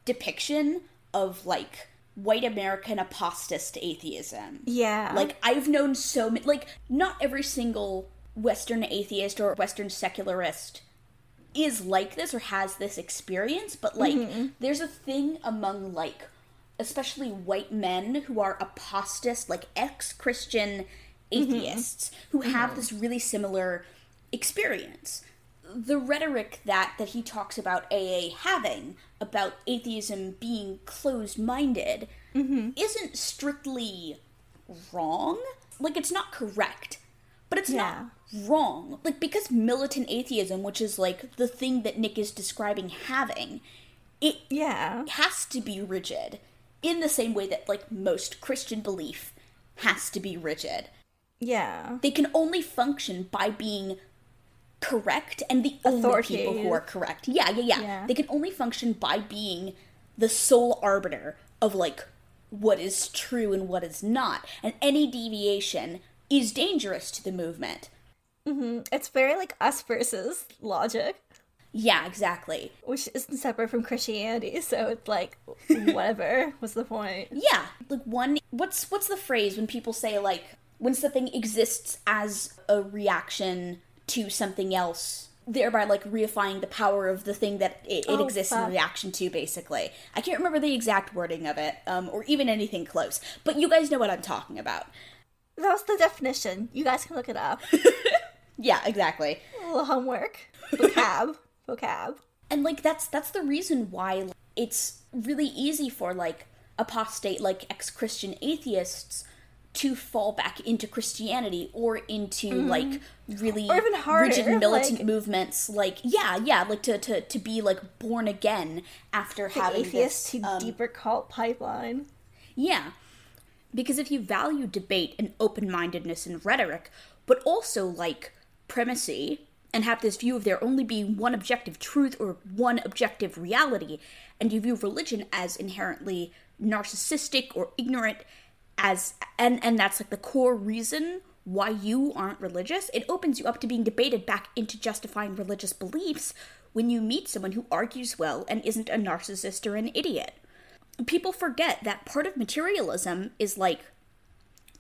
[SPEAKER 1] depiction of like white American apostist atheism.
[SPEAKER 2] Yeah.
[SPEAKER 1] Like I've known so many like not every single western atheist or western secularist is like this or has this experience, but like mm-hmm. there's a thing among like especially white men who are apostist, like ex-Christian mm-hmm. atheists who have mm-hmm. this really similar experience. The rhetoric that that he talks about AA having about atheism being closed-minded isn't strictly wrong. Like it's not correct, but it's
[SPEAKER 2] Yeah.
[SPEAKER 1] not wrong. Like because militant atheism, which is like the thing that Nick is describing having, it
[SPEAKER 2] yeah.
[SPEAKER 1] has to be rigid in the same way that like most Christian belief has to be rigid.
[SPEAKER 2] Yeah.
[SPEAKER 1] They can only function by being correct and the only people who are correct. Yeah, yeah, yeah,
[SPEAKER 2] Yeah.
[SPEAKER 1] They can only function by being the sole arbiter of like what is true and what is not. And any deviation is dangerous to the movement.
[SPEAKER 2] It's very like us versus logic,
[SPEAKER 1] Yeah, exactly.
[SPEAKER 2] which isn't separate from Christianity, so it's like whatever. What's the point?
[SPEAKER 1] Yeah, like one. What's what's the phrase when people say like when something exists as a reaction to something else, thereby like reifying the power of the thing that it, it
[SPEAKER 2] Oh,
[SPEAKER 1] exists in reaction to. Basically, I can't remember the exact wording of it, um, or even anything close. But you guys know what I'm talking about.
[SPEAKER 2] That was the definition. You guys can look it up.
[SPEAKER 1] Yeah, exactly.
[SPEAKER 2] A little homework. Vocab. Vocab.
[SPEAKER 1] and like that's that's the reason why it's really easy for like apostate like ex-christian atheists to fall back into christianity or into like really
[SPEAKER 2] Mm-hmm. Or even harder,
[SPEAKER 1] rigid militant
[SPEAKER 2] like-
[SPEAKER 1] movements like yeah yeah like to, to to be like born again after
[SPEAKER 2] The
[SPEAKER 1] having
[SPEAKER 2] atheist
[SPEAKER 1] this
[SPEAKER 2] to
[SPEAKER 1] um,
[SPEAKER 2] deeper cult pipeline.
[SPEAKER 1] yeah. Because if you value debate and open mindedness and rhetoric, but also like primacy, and have this view of there only being one objective truth or one objective reality, and you view religion as inherently narcissistic or ignorant as and and that's like the core reason why you aren't religious it opens you up to being debated back into justifying religious beliefs when you meet someone who argues well and isn't a narcissist or an idiot. People forget that part of materialism is like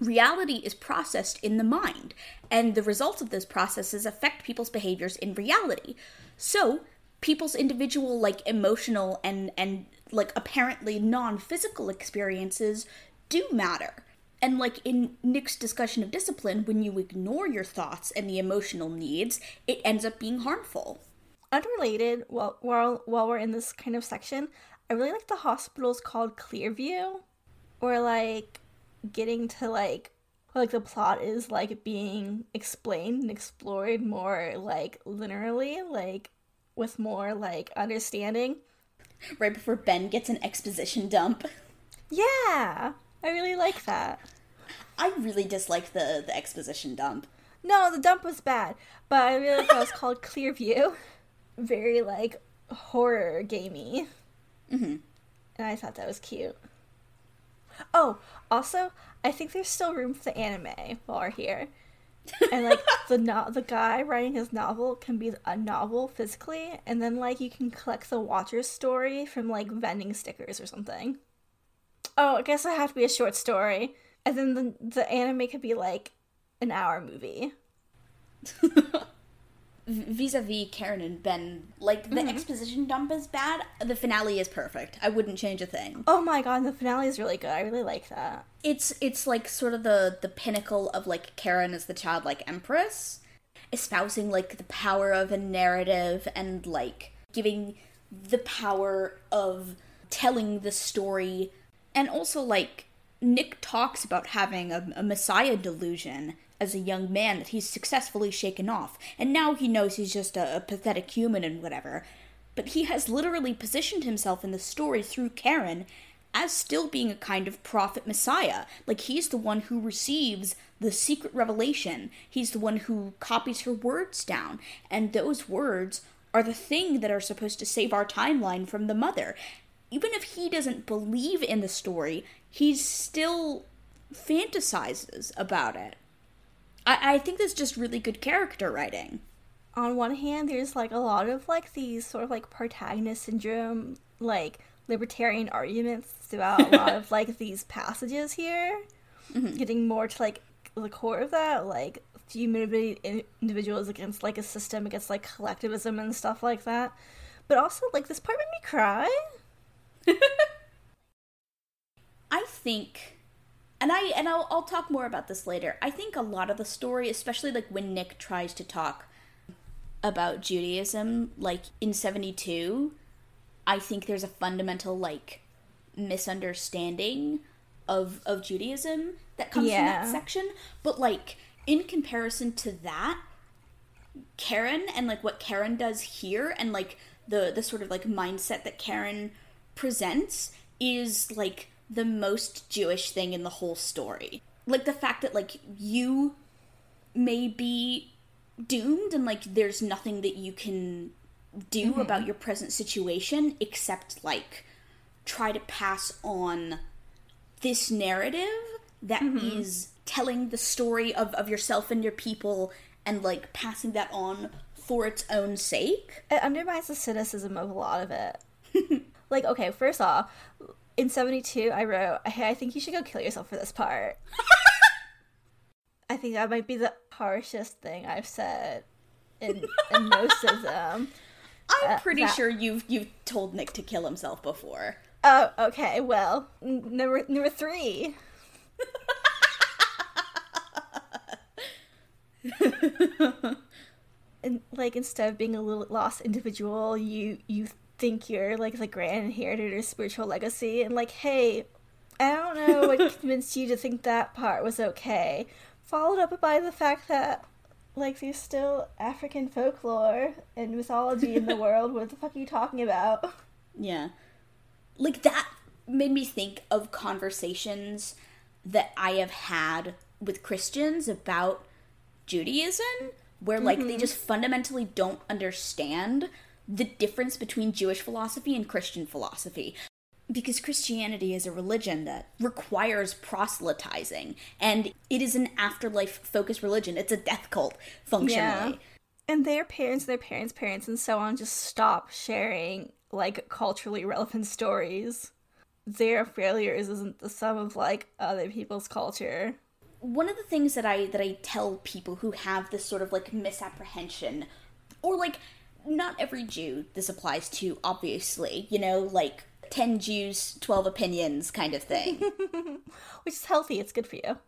[SPEAKER 1] reality is processed in the mind and the results of those processes affect people's behaviors in reality. So people's individual like emotional and and like apparently non-physical experiences do matter. And like in Nick's discussion of discipline when you ignore your thoughts and the emotional needs it ends up being harmful.
[SPEAKER 2] Unrelated, while, while, while we're in this kind of section, I really like the hospitals called Clearview, or like getting to like like the plot is like being explained and explored more like linearly, like with more like understanding.
[SPEAKER 1] right before Ben gets an exposition dump
[SPEAKER 2] Yeah, I really like that.
[SPEAKER 1] I really dislike the the exposition dump
[SPEAKER 2] No, the dump was bad, but I really like that it was called Clearview. Very like horror gamey.
[SPEAKER 1] Mhm.
[SPEAKER 2] And I thought that was cute. Oh, also, I think there's still room for the anime while we're here. and like the no- the guy writing his novel can be a novel physically, and then like you can collect the Watcher's story from like vending stickers or something. Oh, I guess it have to be a short story, and then the the anime could be like an hour movie.
[SPEAKER 1] vis-a-vis Karen and Ben, like the mm-hmm. exposition dump is bad. The finale is perfect. I wouldn't change a thing.
[SPEAKER 2] Oh my god, the finale is really good. I really like that.
[SPEAKER 1] It's it's like sort of the the pinnacle of like Karen as the childlike empress, espousing like the power of a narrative and like giving the power of telling the story and also like Nick talks about having a, a messiah delusion as a young man that he's successfully shaken off, and now he knows he's just a, a pathetic human and whatever. But he has literally positioned himself in the story through Karen as still being a kind of prophet messiah. Like he's the one who receives the secret revelation. He's the one who copies her words down. And those words are the thing that are supposed to save our timeline from the mother. Even if he doesn't believe in the story, he still fantasizes about it. I, I think that's just really good character writing.
[SPEAKER 2] On one hand, there's like a lot of like these sort of like protagonist syndrome, like libertarian arguments throughout a lot of like these passages here. Mm-hmm. Getting more to like the core of that, like human individuals against like a system, against like collectivism and stuff like that. But also, like this part made me cry.
[SPEAKER 1] I think and I and I'll I'll talk more about this later. I think a lot of the story, especially like when Nick tries to talk about Judaism, like in seventy two, I think there's a fundamental like misunderstanding of of Judaism that comes yeah. from that section. But like in comparison to that, Karen and like what Karen does here and like the the sort of like mindset that Karen presents is like the most Jewish thing in the whole story. Like the fact that like you may be doomed and like there's nothing that you can do mm-hmm. about your present situation except like try to pass on this narrative that mm-hmm. is telling the story of, of yourself and your people and like passing that on for its own sake.
[SPEAKER 2] It undermines the cynicism of a lot of it. like, okay, first off, in 72 i wrote hey i think you should go kill yourself for this part. I think that might be the harshest thing i've said in, in most of them.
[SPEAKER 1] I'm uh, pretty that... sure you've you've told nick to kill himself before.
[SPEAKER 2] Oh okay well n- number number three. And like instead of being a little lost individual you you think you're like the grand inheritor of spiritual legacy and like hey i don't know what convinced you to think that part was okay followed up by the fact that like there's still african folklore and mythology in the world. What the fuck are you talking about?
[SPEAKER 1] Yeah. Like that made me think of conversations that i have had with christians about judaism where like mm-hmm. they just fundamentally don't understand the difference between Jewish philosophy and Christian philosophy. Because Christianity is a religion that requires proselytizing, and it is an afterlife focused religion. It's a death cult, functionally. Yeah.
[SPEAKER 2] And their parents, their parents' parents, and so on just stop sharing like culturally relevant stories. Their failures isn't the sum of like other people's culture.
[SPEAKER 1] One of the things that I that I tell people who have this sort of like misapprehension or like not every Jew this applies to, obviously. You know, like 10 Jews, 12 opinions kind of thing.
[SPEAKER 2] Which is healthy, it's good for you.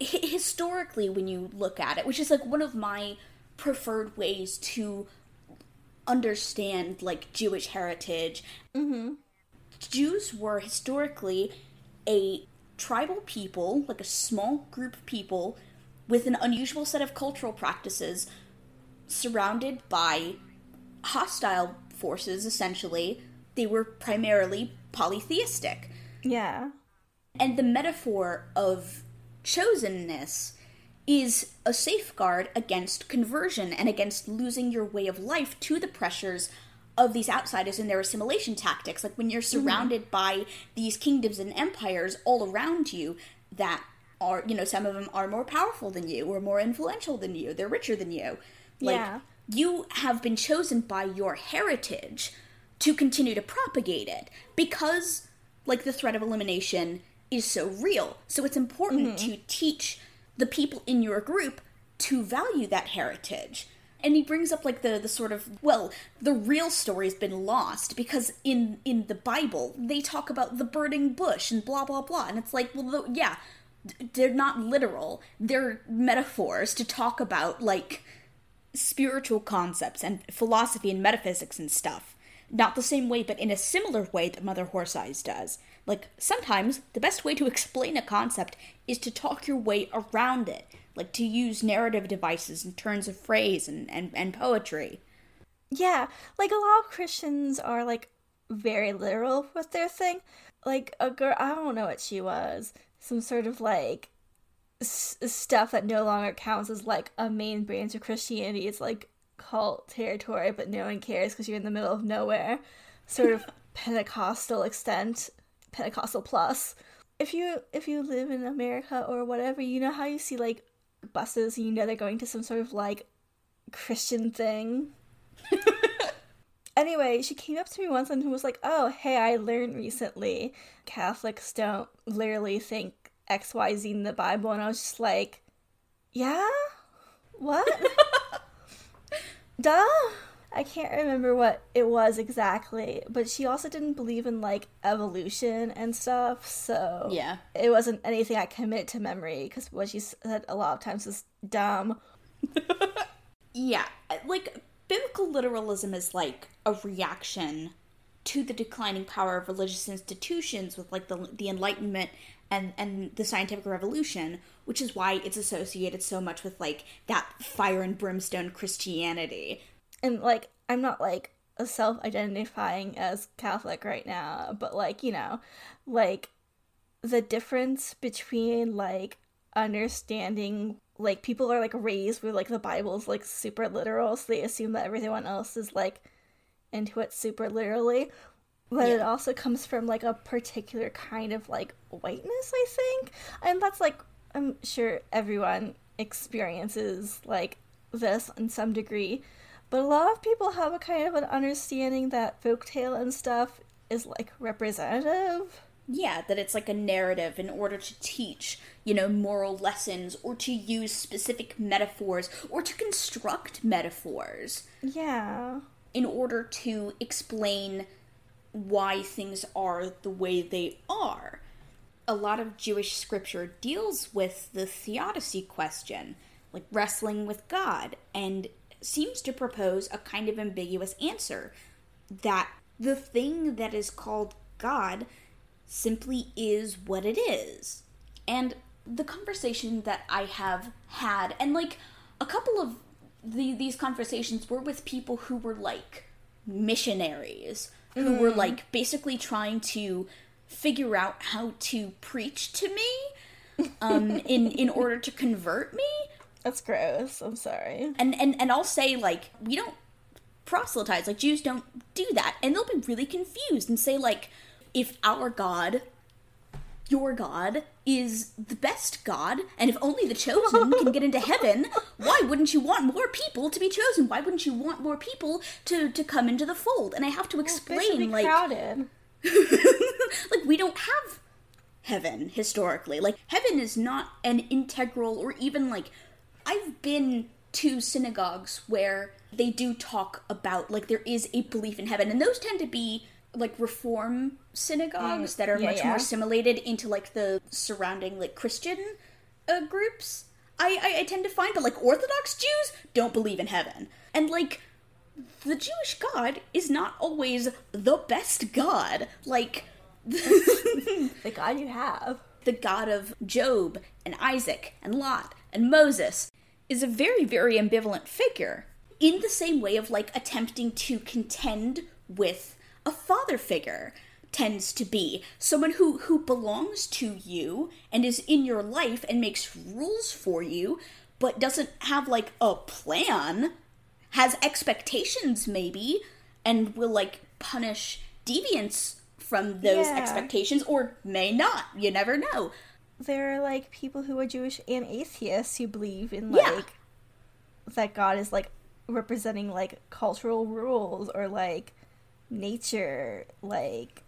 [SPEAKER 1] Historically, when you look at it, which is like one of my preferred ways to understand like Jewish heritage, mm-hmm. Jews were historically a tribal people, like a small group of people with an unusual set of cultural practices surrounded by hostile forces, essentially. They were primarily polytheistic.
[SPEAKER 2] Yeah.
[SPEAKER 1] And the metaphor of chosenness is a safeguard against conversion and against losing your way of life to the pressures of these outsiders and their assimilation tactics. Like when you're surrounded mm-hmm. by these kingdoms and empires all around you that are, you know, some of them are more powerful than you or more influential than you, they're richer than you. Like, yeah. you have been chosen by your heritage to continue to propagate it because, like, the threat of elimination is so real. So it's important mm-hmm. to teach the people in your group to value that heritage and he brings up like the the sort of well the real story's been lost because in in the bible they talk about the burning bush and blah blah blah and it's like well the, yeah they're not literal they're metaphors to talk about like spiritual concepts and philosophy and metaphysics and stuff not the same way but in a similar way that mother horse eyes does like sometimes the best way to explain a concept is to talk your way around it like to use narrative devices and turns of phrase and, and, and poetry.
[SPEAKER 2] Yeah, like a lot of Christians are like very literal with their thing. Like a girl, I don't know what she was, some sort of like s- stuff that no longer counts as like a main branch of Christianity. It's like cult territory, but no one cares because you're in the middle of nowhere. Sort of Pentecostal extent, Pentecostal plus. If you if you live in America or whatever, you know how you see like buses and you know they're going to some sort of like Christian thing. anyway, she came up to me once and was like, "Oh, hey, I learned recently Catholics don't literally think XYZ in the Bible." And I was just like, "Yeah? What?" Duh. I can't remember what it was exactly, but she also didn't believe in like evolution and stuff, so
[SPEAKER 1] yeah,
[SPEAKER 2] it wasn't anything I committed to memory because what she said a lot of times was dumb.
[SPEAKER 1] yeah, like biblical literalism is like a reaction to the declining power of religious institutions with like the the Enlightenment and and the scientific revolution, which is why it's associated so much with like that fire and brimstone Christianity
[SPEAKER 2] and like I'm not like a self identifying as Catholic right now, but like, you know, like the difference between like understanding like people are like raised with like the Bible's like super literal, so they assume that everyone else is like into it super literally. But yeah. it also comes from like a particular kind of like whiteness, I think. And that's like I'm sure everyone experiences like this in some degree but a lot of people have a kind of an understanding that folktale and stuff is like representative.
[SPEAKER 1] Yeah, that it's like a narrative in order to teach, you know, moral lessons or to use specific metaphors or to construct metaphors.
[SPEAKER 2] Yeah.
[SPEAKER 1] In order to explain why things are the way they are. A lot of Jewish scripture deals with the theodicy question, like wrestling with God, and seems to propose a kind of ambiguous answer that the thing that is called God simply is what it is. And the conversation that I have had, and like a couple of the, these conversations were with people who were like missionaries, who mm. were like basically trying to figure out how to preach to me um, in in order to convert me
[SPEAKER 2] that's gross. I'm sorry.
[SPEAKER 1] And and and I'll say like we don't proselytize like Jews don't do that, and they'll be really confused and say like if our God your God is the best God, and if only the chosen can get into heaven, why wouldn't you want more people to be chosen? Why wouldn't you want more people to to come into the fold? And I have to explain like
[SPEAKER 2] crowded.
[SPEAKER 1] like we don't have heaven historically. Like heaven is not an integral or even like I've been to synagogues where they do talk about like there is a belief in heaven, and those tend to be like reform synagogues mm, that are yeah, much yeah. more assimilated into like the surrounding like Christian uh, groups. I, I I tend to find, but like Orthodox Jews don't believe in heaven, and like the Jewish God is not always the best God. Like
[SPEAKER 2] the God you have,
[SPEAKER 1] the God of Job and Isaac and Lot and Moses is a very, very ambivalent figure. In the same way of like attempting to contend with a father figure tends to be someone who who belongs to you and is in your life and makes rules for you but doesn't have like a plan has expectations maybe and will like punish deviance from those
[SPEAKER 2] Yeah.
[SPEAKER 1] expectations or may not. You never know.
[SPEAKER 2] there are like people who are Jewish and atheists who believe in
[SPEAKER 1] Yeah.
[SPEAKER 2] like that God is like representing like cultural rules or like nature, like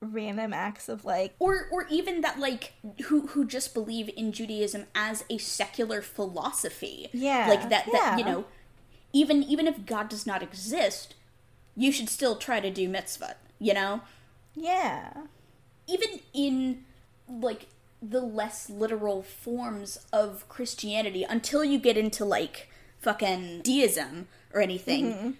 [SPEAKER 2] random acts of like
[SPEAKER 1] Or or even that like who who just believe in Judaism as a secular philosophy.
[SPEAKER 2] Yeah,
[SPEAKER 1] Like that that you know even even if God does not exist, you should still try to do mitzvah, you know?
[SPEAKER 2] yeah.
[SPEAKER 1] even in like the less literal forms of Christianity until you get into like fucking deism or anything.
[SPEAKER 2] Mm-hmm.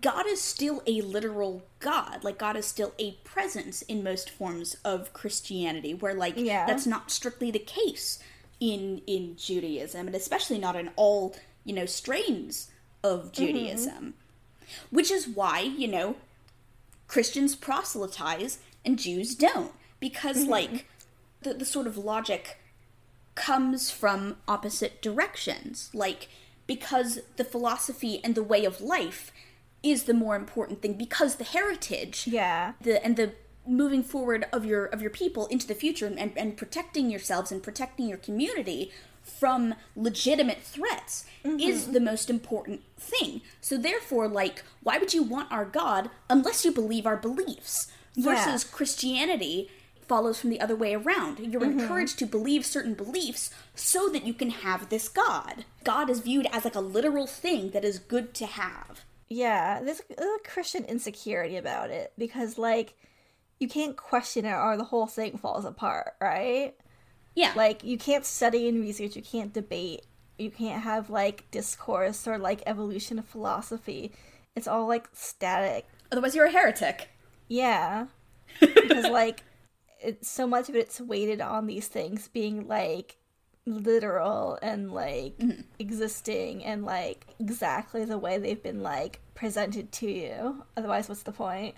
[SPEAKER 1] God is still a literal God. Like God is still a presence in most forms of Christianity where like
[SPEAKER 2] Yeah.
[SPEAKER 1] that's not strictly the case in in Judaism and especially not in all, you know, strains
[SPEAKER 2] Mm-hmm.
[SPEAKER 1] of Judaism. Which is why, you know, Christians proselytize and Jews don't. Because, like, the, the sort of logic comes from opposite directions. Like, because the philosophy and the way of life is the more important thing, because the heritage
[SPEAKER 2] Yeah.
[SPEAKER 1] the and the moving forward of your of your people into the future and, and protecting yourselves and protecting your community from legitimate threats mm-hmm. is the most important thing. So therefore, like, why would you want our God unless you believe our beliefs? Versus Christianity follows from the other way around. You're mm-hmm. encouraged to believe certain beliefs so that you can have this God. God is viewed as like a literal thing that is good to have.
[SPEAKER 2] Yeah, there's a, there's a Christian insecurity about it because, like, you can't question it or the whole thing falls apart, right?
[SPEAKER 1] Yeah.
[SPEAKER 2] Like, you can't study and research, you can't debate, you can't have, like, discourse or, like, evolution of philosophy. It's all, like, static.
[SPEAKER 1] Otherwise you're a heretic.
[SPEAKER 2] Yeah. Because, like, it's so much of it's weighted on these things being, like, literal and, like, mm-hmm. existing and, like, exactly the way they've been, like, presented to you. Otherwise, what's the point?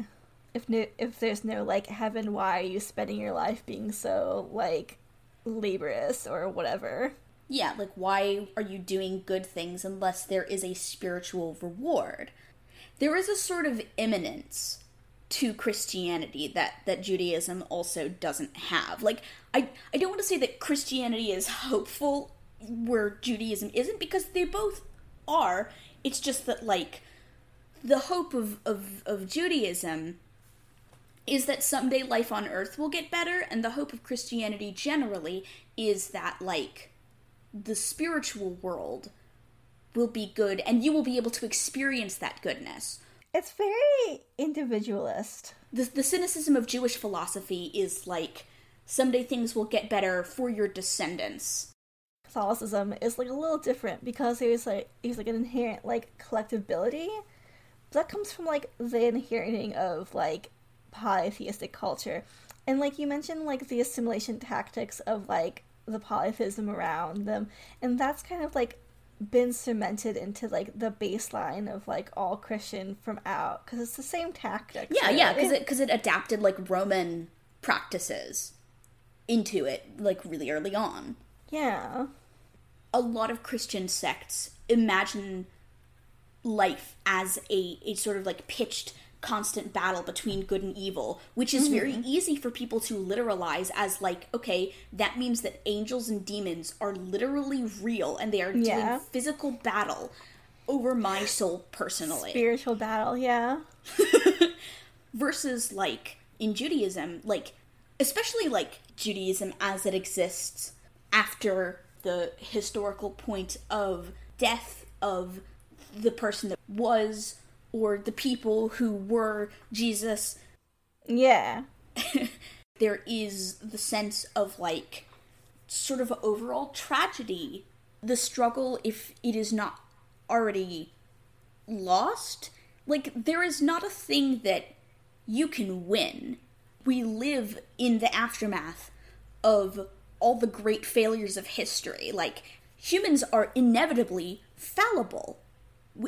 [SPEAKER 2] If no, if there's no like heaven, why are you spending your life being so like laborious or whatever?
[SPEAKER 1] Yeah, like why are you doing good things unless there is a spiritual reward? There is a sort of imminence to Christianity that that Judaism also doesn't have. Like I I don't want to say that Christianity is hopeful where Judaism isn't because they both are. It's just that like the hope of of, of Judaism is that someday life on earth will get better and the hope of Christianity generally is that like the spiritual world will be good and you will be able to experience that goodness.
[SPEAKER 2] It's very individualist.
[SPEAKER 1] The, the cynicism of Jewish philosophy is like someday things will get better for your descendants.
[SPEAKER 2] Catholicism is like a little different because there's like there's like an inherent like collectability. That comes from like the inheriting of like polytheistic culture. And like you mentioned like the assimilation tactics of like the polytheism around them. And that's kind of like been cemented into like the baseline of like all Christian from out because it's the same tactics.
[SPEAKER 1] Yeah, yeah, because it because it adapted like Roman practices into it like really early on.
[SPEAKER 2] yeah.
[SPEAKER 1] a lot of Christian sects imagine life as a, a sort of like pitched constant battle between good and evil, which is very mm-hmm. easy for people to literalize as like, okay, that means that angels and demons are literally real and they are
[SPEAKER 2] Yeah.
[SPEAKER 1] doing physical battle over my soul personally.
[SPEAKER 2] Spiritual battle, yeah.
[SPEAKER 1] versus like in Judaism, like especially like Judaism as it exists after the historical point of death of the person that was or the people who were Jesus,
[SPEAKER 2] Yeah.
[SPEAKER 1] there is the sense of like sort of overall tragedy. The struggle, if it is not already lost, like there is not a thing that you can win. We live in the aftermath of all the great failures of history. Like humans are inevitably fallible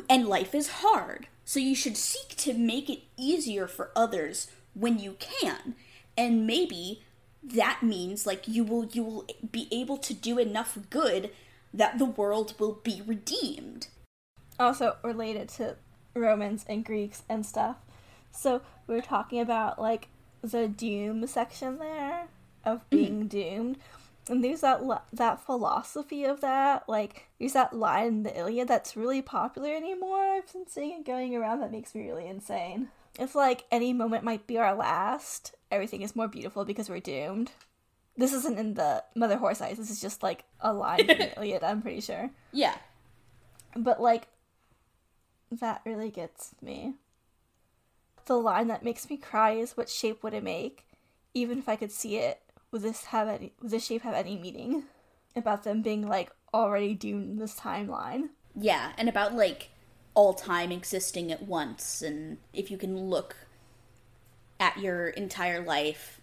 [SPEAKER 1] and life is hard. So you should seek to make it easier for others when you can. And maybe that means like you will you will be able to do enough good that the world will be redeemed.
[SPEAKER 2] Also related to Romans and Greeks and stuff. So we were talking about like the doom section there of mm-hmm. being doomed. And there's that li- that philosophy of that, like there's that line in the Iliad that's really popular anymore. I've been seeing it going around that makes me really insane. It's like any moment might be our last. Everything is more beautiful because we're doomed. This isn't in the Mother Horse Eyes. This is just like a line in the Iliad. I'm pretty sure.
[SPEAKER 1] Yeah.
[SPEAKER 2] But like, that really gets me. The line that makes me cry is, "What shape would it make, even if I could see it? Would this have any? Would this shape have any meaning?" About them being like already doomed in this timeline.
[SPEAKER 1] Yeah, and about like all time existing at once, and if you can look at your entire life.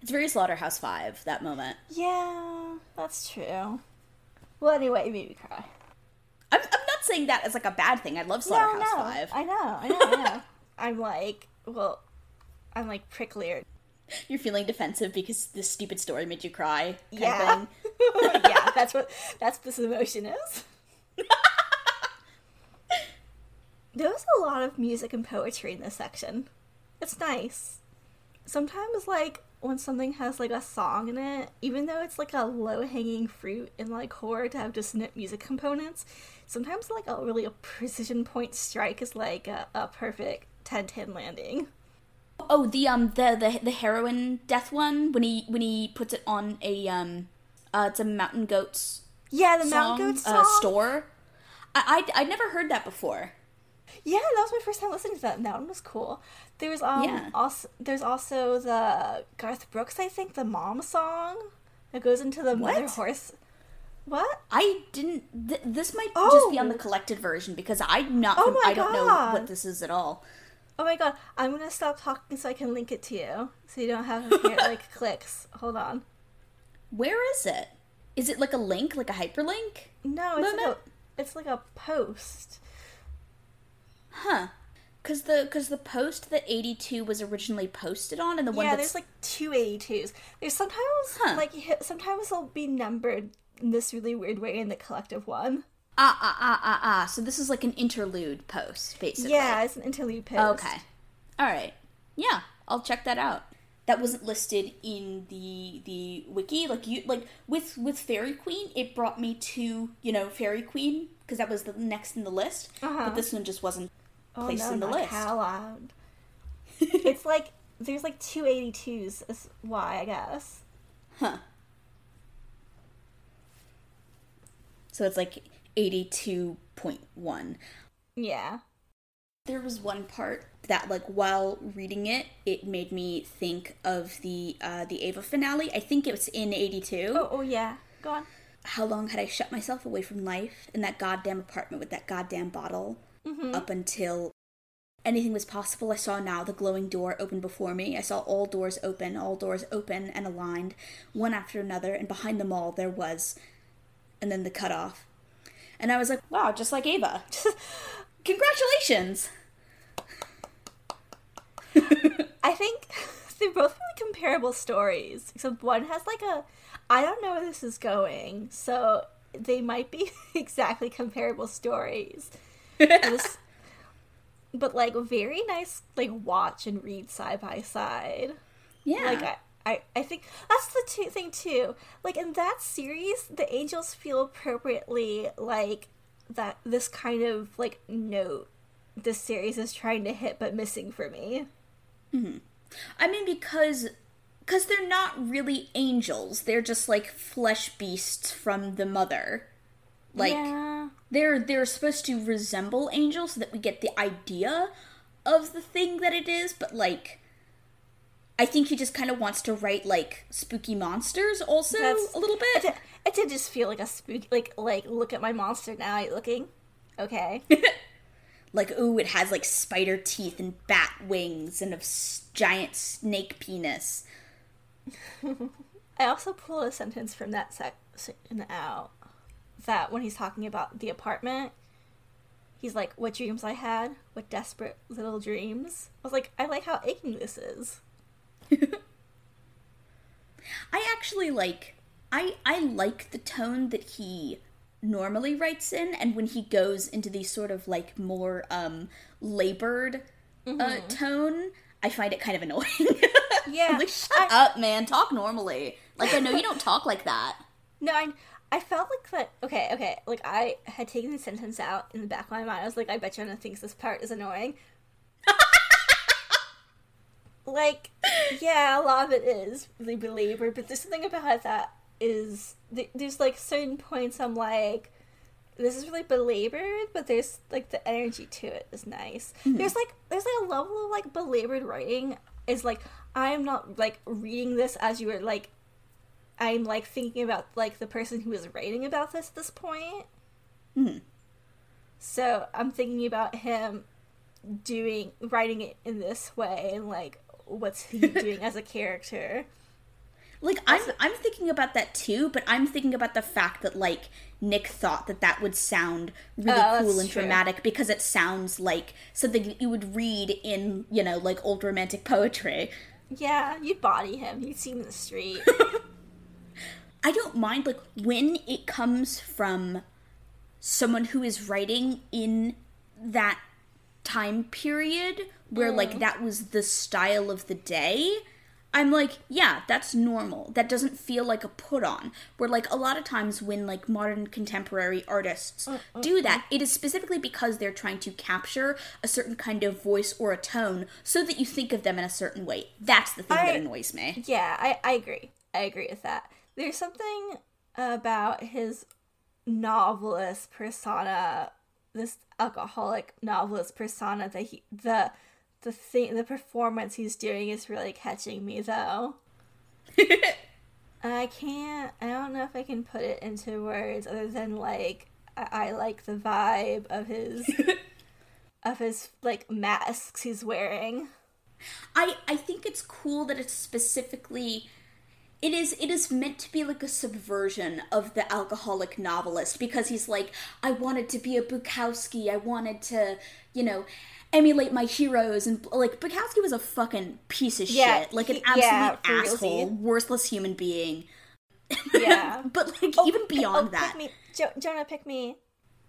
[SPEAKER 1] It's very Slaughterhouse Five, that moment.
[SPEAKER 2] Yeah, that's true. Well, anyway, it made me cry.
[SPEAKER 1] I'm, I'm not saying that as like a bad thing. I love Slaughterhouse
[SPEAKER 2] no, no,
[SPEAKER 1] Five.
[SPEAKER 2] I know, I know, I know. I'm like, well, I'm like pricklier.
[SPEAKER 1] You're feeling defensive because this stupid story made you cry.
[SPEAKER 2] Yeah. Yeah, that's what that's what this emotion is. there was a lot of music and poetry in this section. It's nice. Sometimes like when something has like a song in it, even though it's like a low hanging fruit in like horror to have dissonant music components, sometimes like a really a precision point strike is like a, a perfect 10-10 landing.
[SPEAKER 1] Oh, the um the, the the heroin death one when he when he puts it on a um uh it's a mountain goats
[SPEAKER 2] Yeah, the
[SPEAKER 1] song,
[SPEAKER 2] Mountain Goat song.
[SPEAKER 1] Uh, store. I I I'd never heard that before.
[SPEAKER 2] Yeah, that was my first time listening to that, that one was cool. There's um
[SPEAKER 1] Yeah.
[SPEAKER 2] also there's also the Garth Brooks, I think, the mom song that goes into the mother horse. What?
[SPEAKER 1] I didn't. Th- this might just be on the
[SPEAKER 2] Oh.
[SPEAKER 1] collected version because I'm not.
[SPEAKER 2] Oh my
[SPEAKER 1] I don't know what this is at all.
[SPEAKER 2] Oh my god, I'm gonna stop talking so I can link it to you, so you don't have to hear like clicks. Hold on.
[SPEAKER 1] Where is it? Is it like a link, like a hyperlink?
[SPEAKER 2] No, it's like a it's like a post.
[SPEAKER 1] Huh? Because the because the post that eighty two was originally posted on, and the one
[SPEAKER 2] yeah,
[SPEAKER 1] that's
[SPEAKER 2] there's like two 82s. There's sometimes
[SPEAKER 1] Huh.
[SPEAKER 2] like sometimes they'll be numbered in this really weird way in the collective one.
[SPEAKER 1] Ah ah ah ah ah. So this is like an interlude post, basically.
[SPEAKER 2] Yeah, it's an interlude post.
[SPEAKER 1] Okay. All right. Yeah, I'll check that out. That wasn't listed in the the wiki. Like you like with with Fairy Queen, it brought me to you know Fairy Queen because that was the next in the list.
[SPEAKER 2] Uh-huh.
[SPEAKER 1] But this one just wasn't
[SPEAKER 2] Oh
[SPEAKER 1] placed
[SPEAKER 2] no,
[SPEAKER 1] in the list.
[SPEAKER 2] how it's like there's like two eighty twos. Is why I guess.
[SPEAKER 1] Huh. So it's like eighty two point one.
[SPEAKER 2] Yeah.
[SPEAKER 1] There was one part that, like, while reading it, it made me think of the uh, the Eva finale. I think it was in '82.
[SPEAKER 2] Oh, oh yeah. Go on.
[SPEAKER 1] How long had I shut myself away from life in that goddamn apartment with that goddamn bottle? Up until anything was possible, I saw now the glowing door open before me. I saw all doors open, all doors open and aligned, one after another, and behind them all there was, and then the cutoff. And I was like, wow, just like Eva. Congratulations!
[SPEAKER 2] I think they're both really comparable stories. Except one has like a I don't know where this is going, so they might be exactly comparable stories. This- but like very nice like watch and read side by side.
[SPEAKER 1] Yeah.
[SPEAKER 2] Like I, I, I think that's the two thing too. Like in that series, the angels feel appropriately like that. This kind of like note this series is trying to hit but missing for me. Hmm.
[SPEAKER 1] I mean, because because they're not really angels. They're just like flesh beasts from the mother. Like
[SPEAKER 2] yeah,
[SPEAKER 1] they're they're supposed to resemble angels so that we get the idea of the thing that it is, but like I think he just kind of wants to write like spooky monsters also
[SPEAKER 2] That's-
[SPEAKER 1] a little
[SPEAKER 2] it
[SPEAKER 1] bit.
[SPEAKER 2] did, it did just feel like a spooky. Like like look at my monster now. Looking? Okay.
[SPEAKER 1] like ooh, it has like spider teeth and bat wings and a s- giant snake penis.
[SPEAKER 2] I also pulled a sentence from that section out. That when he's talking about the apartment, he's like, "What dreams I had? What desperate little dreams?" I was like, "I like how aching this is."
[SPEAKER 1] I actually like I I like the tone that he normally writes in and when he goes into these sort of like more um labored uh, tone, I find it kind of annoying.
[SPEAKER 2] Yeah,
[SPEAKER 1] like shut up, man. Talk normally. Like I know you don't talk like that.
[SPEAKER 2] No, I, I felt like that. Okay, okay. Like I had taken the sentence out in the back of my mind. I was like, I bet you Jonah thinks this part is annoying. Like, yeah, a lot of it is really belabored, but there's something about that is th- there's like certain points I'm like, this is really belabored, but there's like the energy to it is nice. There's like there's like a level of like belabored writing is like I am not like reading this as you were like I'm like thinking about like the person who is writing about this at this point.
[SPEAKER 1] Mhm.
[SPEAKER 2] So I'm thinking about him doing writing it in this way and like what's he doing as a character.
[SPEAKER 1] Like I'm I'm thinking about that too, but I'm thinking about the fact that like Nick thought that that would sound really
[SPEAKER 2] Oh,
[SPEAKER 1] cool and
[SPEAKER 2] true.
[SPEAKER 1] dramatic because it sounds like something that you would read in, you know, like old romantic poetry.
[SPEAKER 2] Yeah, you'd body him. You'd see him in the street.
[SPEAKER 1] I don't mind like when it comes from someone who is writing in that time period where like mm. that was the style of the day. I'm like, yeah, that's normal. That doesn't feel like a put on. Where like a lot of times when like modern contemporary artists mm, mm, do that, it is specifically because they're trying to capture a certain kind of voice or a tone so that you think of them in a certain way. That's the thing
[SPEAKER 2] I-
[SPEAKER 1] that annoys me.
[SPEAKER 2] Yeah, I, I agree. I agree with that. There's something about his novelist persona, this alcoholic novelist persona that he the the thing the performance he's doing is really catching me though. I can't I don't know if I can put it into words other than like I, I like the vibe of his of his like masks he's wearing.
[SPEAKER 1] I I think it's cool that it's specifically it is it is meant to be like a subversion of the alcoholic novelist because he's like I wanted to be a Bukowski I wanted to you know emulate my heroes and like Bukowski was a fucking piece of
[SPEAKER 2] Yeah,
[SPEAKER 1] shit like an
[SPEAKER 2] he-
[SPEAKER 1] absolute
[SPEAKER 2] yeah,
[SPEAKER 1] asshole worthless human being
[SPEAKER 2] Yeah.
[SPEAKER 1] but like oh, even oh, beyond
[SPEAKER 2] oh,
[SPEAKER 1] that
[SPEAKER 2] Pick me, jo- Jonah, pick me.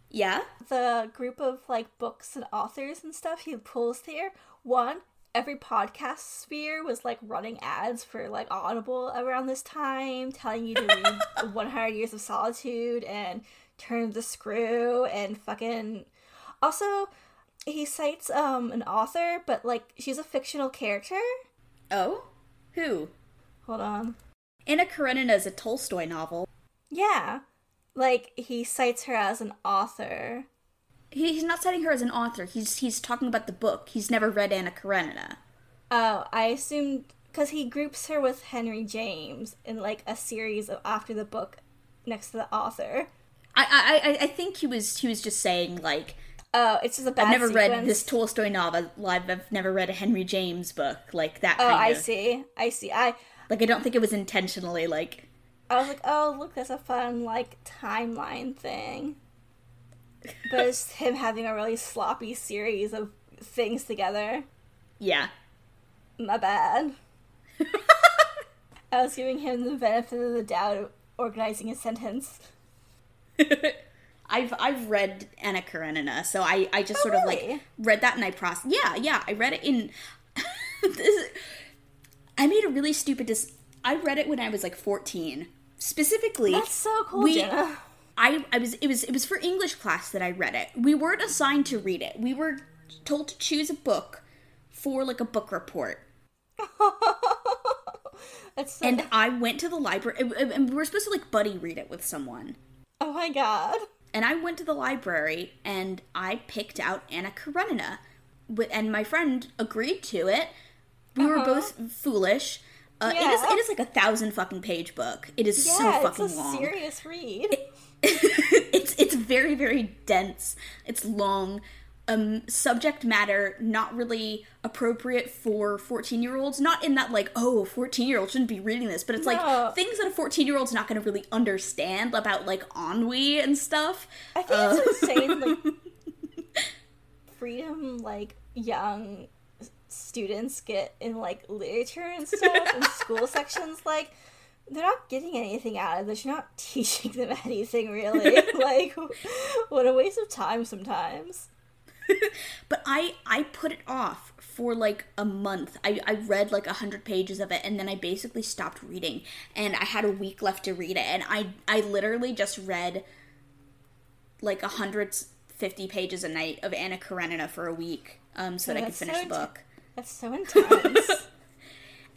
[SPEAKER 1] yeah
[SPEAKER 2] The group of like books and authors and stuff he pulls there. One, every podcast sphere was like running ads for like Audible around this time, telling you to read 100 Years of Solitude and Turn the Screw and fucking. Also, he cites um an author, but like she's a fictional character.
[SPEAKER 1] oh who
[SPEAKER 2] Hold on.
[SPEAKER 1] Anna Karenina is a Tolstoy novel
[SPEAKER 2] Yeah. Like he cites her as an author.
[SPEAKER 1] He, he's not citing her as an author he's he's talking about the book he's never read Anna Karenina
[SPEAKER 2] Oh, I assumed because he groups her with Henry James in like a series of after the book next to the author.
[SPEAKER 1] I, I I- I think he was he was just saying like
[SPEAKER 2] Oh, it's just a bad.
[SPEAKER 1] I've never read this Tolstoy novel. I've, I've never read a Henry James book like that.
[SPEAKER 2] Oh,
[SPEAKER 1] Kind
[SPEAKER 2] I
[SPEAKER 1] of.
[SPEAKER 2] see. I see. I
[SPEAKER 1] Like I don't think it was intentionally like.
[SPEAKER 2] I was like, oh, look, that's a fun like timeline thing. But it's him having a really sloppy series of things together.
[SPEAKER 1] Yeah.
[SPEAKER 2] My bad. I was giving him the benefit of the doubt of organizing a sentence.
[SPEAKER 1] I've I've read Anna Karenina, so I I just
[SPEAKER 2] Oh,
[SPEAKER 1] sort of like read that and I processed. Yeah, yeah, I read it in. this, I made a really stupid. Dis- I read it when I was like fourteen. Specifically,
[SPEAKER 2] That's so cool,
[SPEAKER 1] we-
[SPEAKER 2] Jenna.
[SPEAKER 1] I, I was it was it was for English class that I read it. We weren't assigned to read it. We were told to choose a book for like a book report.
[SPEAKER 2] That's so,
[SPEAKER 1] And I went to the library and- we were supposed to like buddy read it with someone.
[SPEAKER 2] oh my god.
[SPEAKER 1] And I went to the library and I picked out Anna Karenina. And my friend agreed to it. We were
[SPEAKER 2] Uh-huh.
[SPEAKER 1] both foolish. Uh, it is
[SPEAKER 2] Yeah.
[SPEAKER 1] it is like a thousand fucking page book. It is so
[SPEAKER 2] Yeah, it's
[SPEAKER 1] fucking
[SPEAKER 2] a
[SPEAKER 1] long.
[SPEAKER 2] serious read.
[SPEAKER 1] it's it's very very dense. It's long. Um, subject matter not really appropriate for 14 year olds. Not in that like oh 14 year old shouldn't be reading this, but it's
[SPEAKER 2] No.
[SPEAKER 1] like things that a 14 year old's not going to really understand about like ennui and stuff.
[SPEAKER 2] I think
[SPEAKER 1] Uh,
[SPEAKER 2] it's insane, like freedom, like young students get in like literature and stuff in school sections. Like, they're not getting anything out of this. You're not teaching them anything really. like, what a waste of time sometimes.
[SPEAKER 1] but I I put it off for like a month. I, I read like a hundred pages of it and then I basically stopped reading and I had a week left to read it and I I literally just read like a hundred fifty pages a night of Anna Karenina for a week um so that I could finish
[SPEAKER 2] so
[SPEAKER 1] the book.
[SPEAKER 2] That's so intense.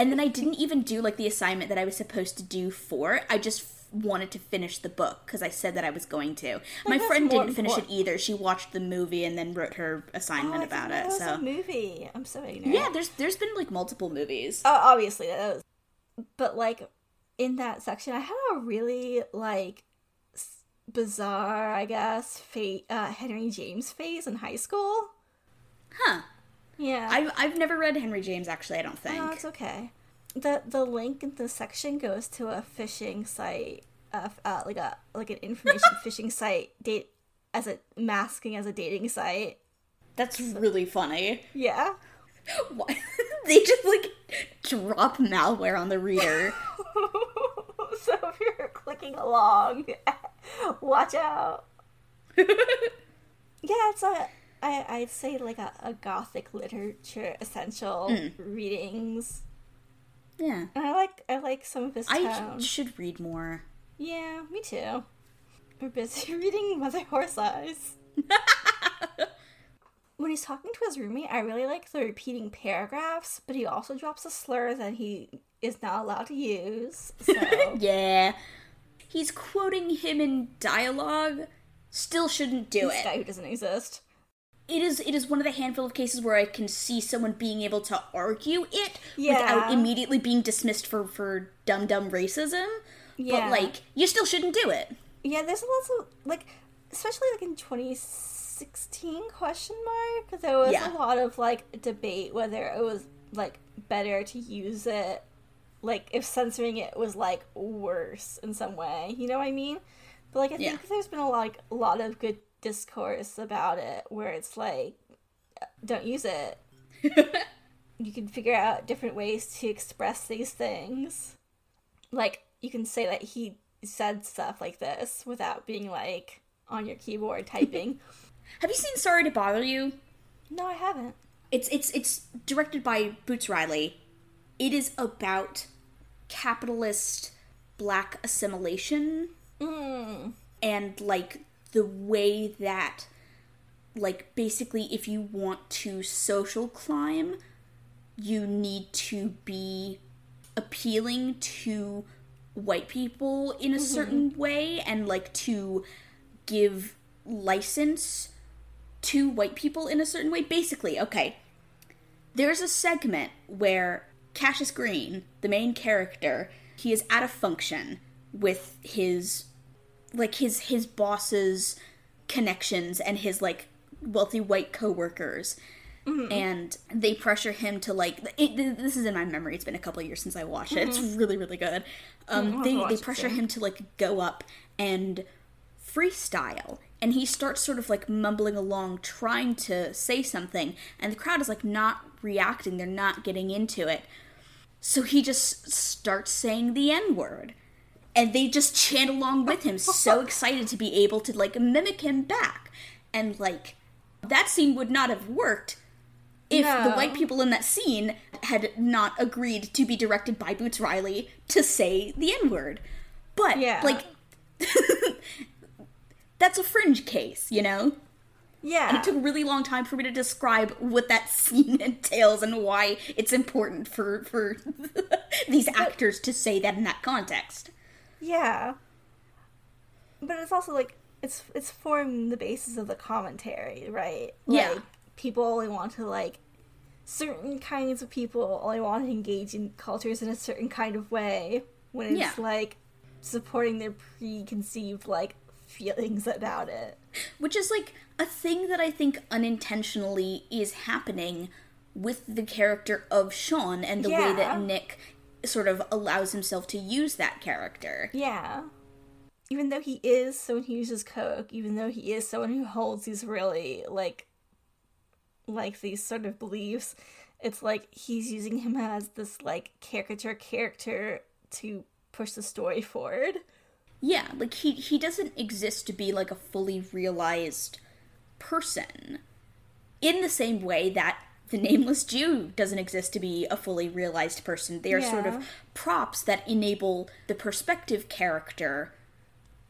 [SPEAKER 1] And then I didn't even do like the assignment that I was supposed to do for it. I just wanted to finish the book because I said that I was going to. My friend didn't finish it either. She watched the movie and then wrote her assignment
[SPEAKER 2] oh,
[SPEAKER 1] about it. so
[SPEAKER 2] a movie. I'm so ignorant.
[SPEAKER 1] Yeah, there's there's been like multiple movies.
[SPEAKER 2] Oh, obviously that was, but like in that section, I had a really like bizarre, I guess, fa- uh, Henry James phase in high school.
[SPEAKER 1] Huh.
[SPEAKER 2] Yeah.
[SPEAKER 1] I've I've never read Henry James actually. I don't think.
[SPEAKER 2] Oh, it's okay the the link in the section goes to a phishing site, uh, uh like a like an information phishing site, date as a masking as a dating site.
[SPEAKER 1] That's really funny.
[SPEAKER 2] Yeah.
[SPEAKER 1] Why they just like drop malware on the reader?
[SPEAKER 2] so if you're clicking along, watch out. yeah, it's a I I'd say like a, a gothic literature essential mm. readings
[SPEAKER 1] yeah.
[SPEAKER 2] And I like I like some of his tone.
[SPEAKER 1] I should read more.
[SPEAKER 2] Yeah, me too. We're busy reading Mother Horse Eyes. when he's talking to his roommate, I really like the repeating paragraphs, but he also drops a slur that he is not allowed to use. So
[SPEAKER 1] Yeah. He's quoting him in dialogue. Still shouldn't do
[SPEAKER 2] this
[SPEAKER 1] it.
[SPEAKER 2] Guy who doesn't exist
[SPEAKER 1] it is it is one of the handful of cases where I can see someone being able to argue it
[SPEAKER 2] yeah.
[SPEAKER 1] without immediately being dismissed for for dumb dumb racism. Yeah. But like you still shouldn't do it.
[SPEAKER 2] Yeah, there's lots of like especially like in 2016 question mark there was yeah. a lot of like debate whether it was like better to use it like if censoring it was like worse in some way. You know what I mean? But like I think yeah. there's been a lot like, a lot of good discourse about it where it's like don't use it. You can figure out different ways to express these things. Like you can say that he said stuff like this without being like on your keyboard typing.
[SPEAKER 1] Have you seen sorry to bother you?
[SPEAKER 2] No i haven't.
[SPEAKER 1] It's it's it's directed by boots riley. It is about capitalist black assimilation
[SPEAKER 2] mm.
[SPEAKER 1] and like the way that like basically if you want to social climb you need to be appealing to white people in a mm-hmm. certain way and like to give license to white people in a certain way basically okay there's a segment where Cassius Green the main character he is at a function with his like his his boss's connections and his like wealthy white coworkers. Mm-hmm. And they pressure him to like. It, this is in my memory. It's been a couple years since I watched it. Mm-hmm. It's really, really good. Um, mm-hmm. they they pressure him to like go up and freestyle, and he starts sort of like mumbling along, trying to say something, and the crowd is like not reacting. They're not getting into it. So he just starts saying the N word and they just chant along with him so excited to be able to like mimic him back and like that scene would not have worked if no. the white people in that scene had not agreed to be directed by boots riley to say the n-word but yeah. like that's a fringe case you know
[SPEAKER 2] yeah.
[SPEAKER 1] And it took a really long time for me to describe what that scene entails and why it's important for for these actors to say that in that context.
[SPEAKER 2] Yeah. But it's also like it's it's forming the basis of the commentary, right?
[SPEAKER 1] Yeah.
[SPEAKER 2] Like people only want to like certain kinds of people only want to engage in cultures in a certain kind of way when it's yeah. like supporting their preconceived like feelings about it.
[SPEAKER 1] Which is like a thing that I think unintentionally is happening with the character of Sean and the yeah. way that Nick sort of allows himself to use that character.
[SPEAKER 2] Yeah. Even though he is someone who uses coke, even though he is someone who holds these really like like these sort of beliefs, it's like he's using him as this like caricature character to push the story forward.
[SPEAKER 1] Yeah, like he he doesn't exist to be like a fully realized person. In the same way that the nameless Jew doesn't exist to be a fully realized person. They are yeah. sort of props that enable the perspective character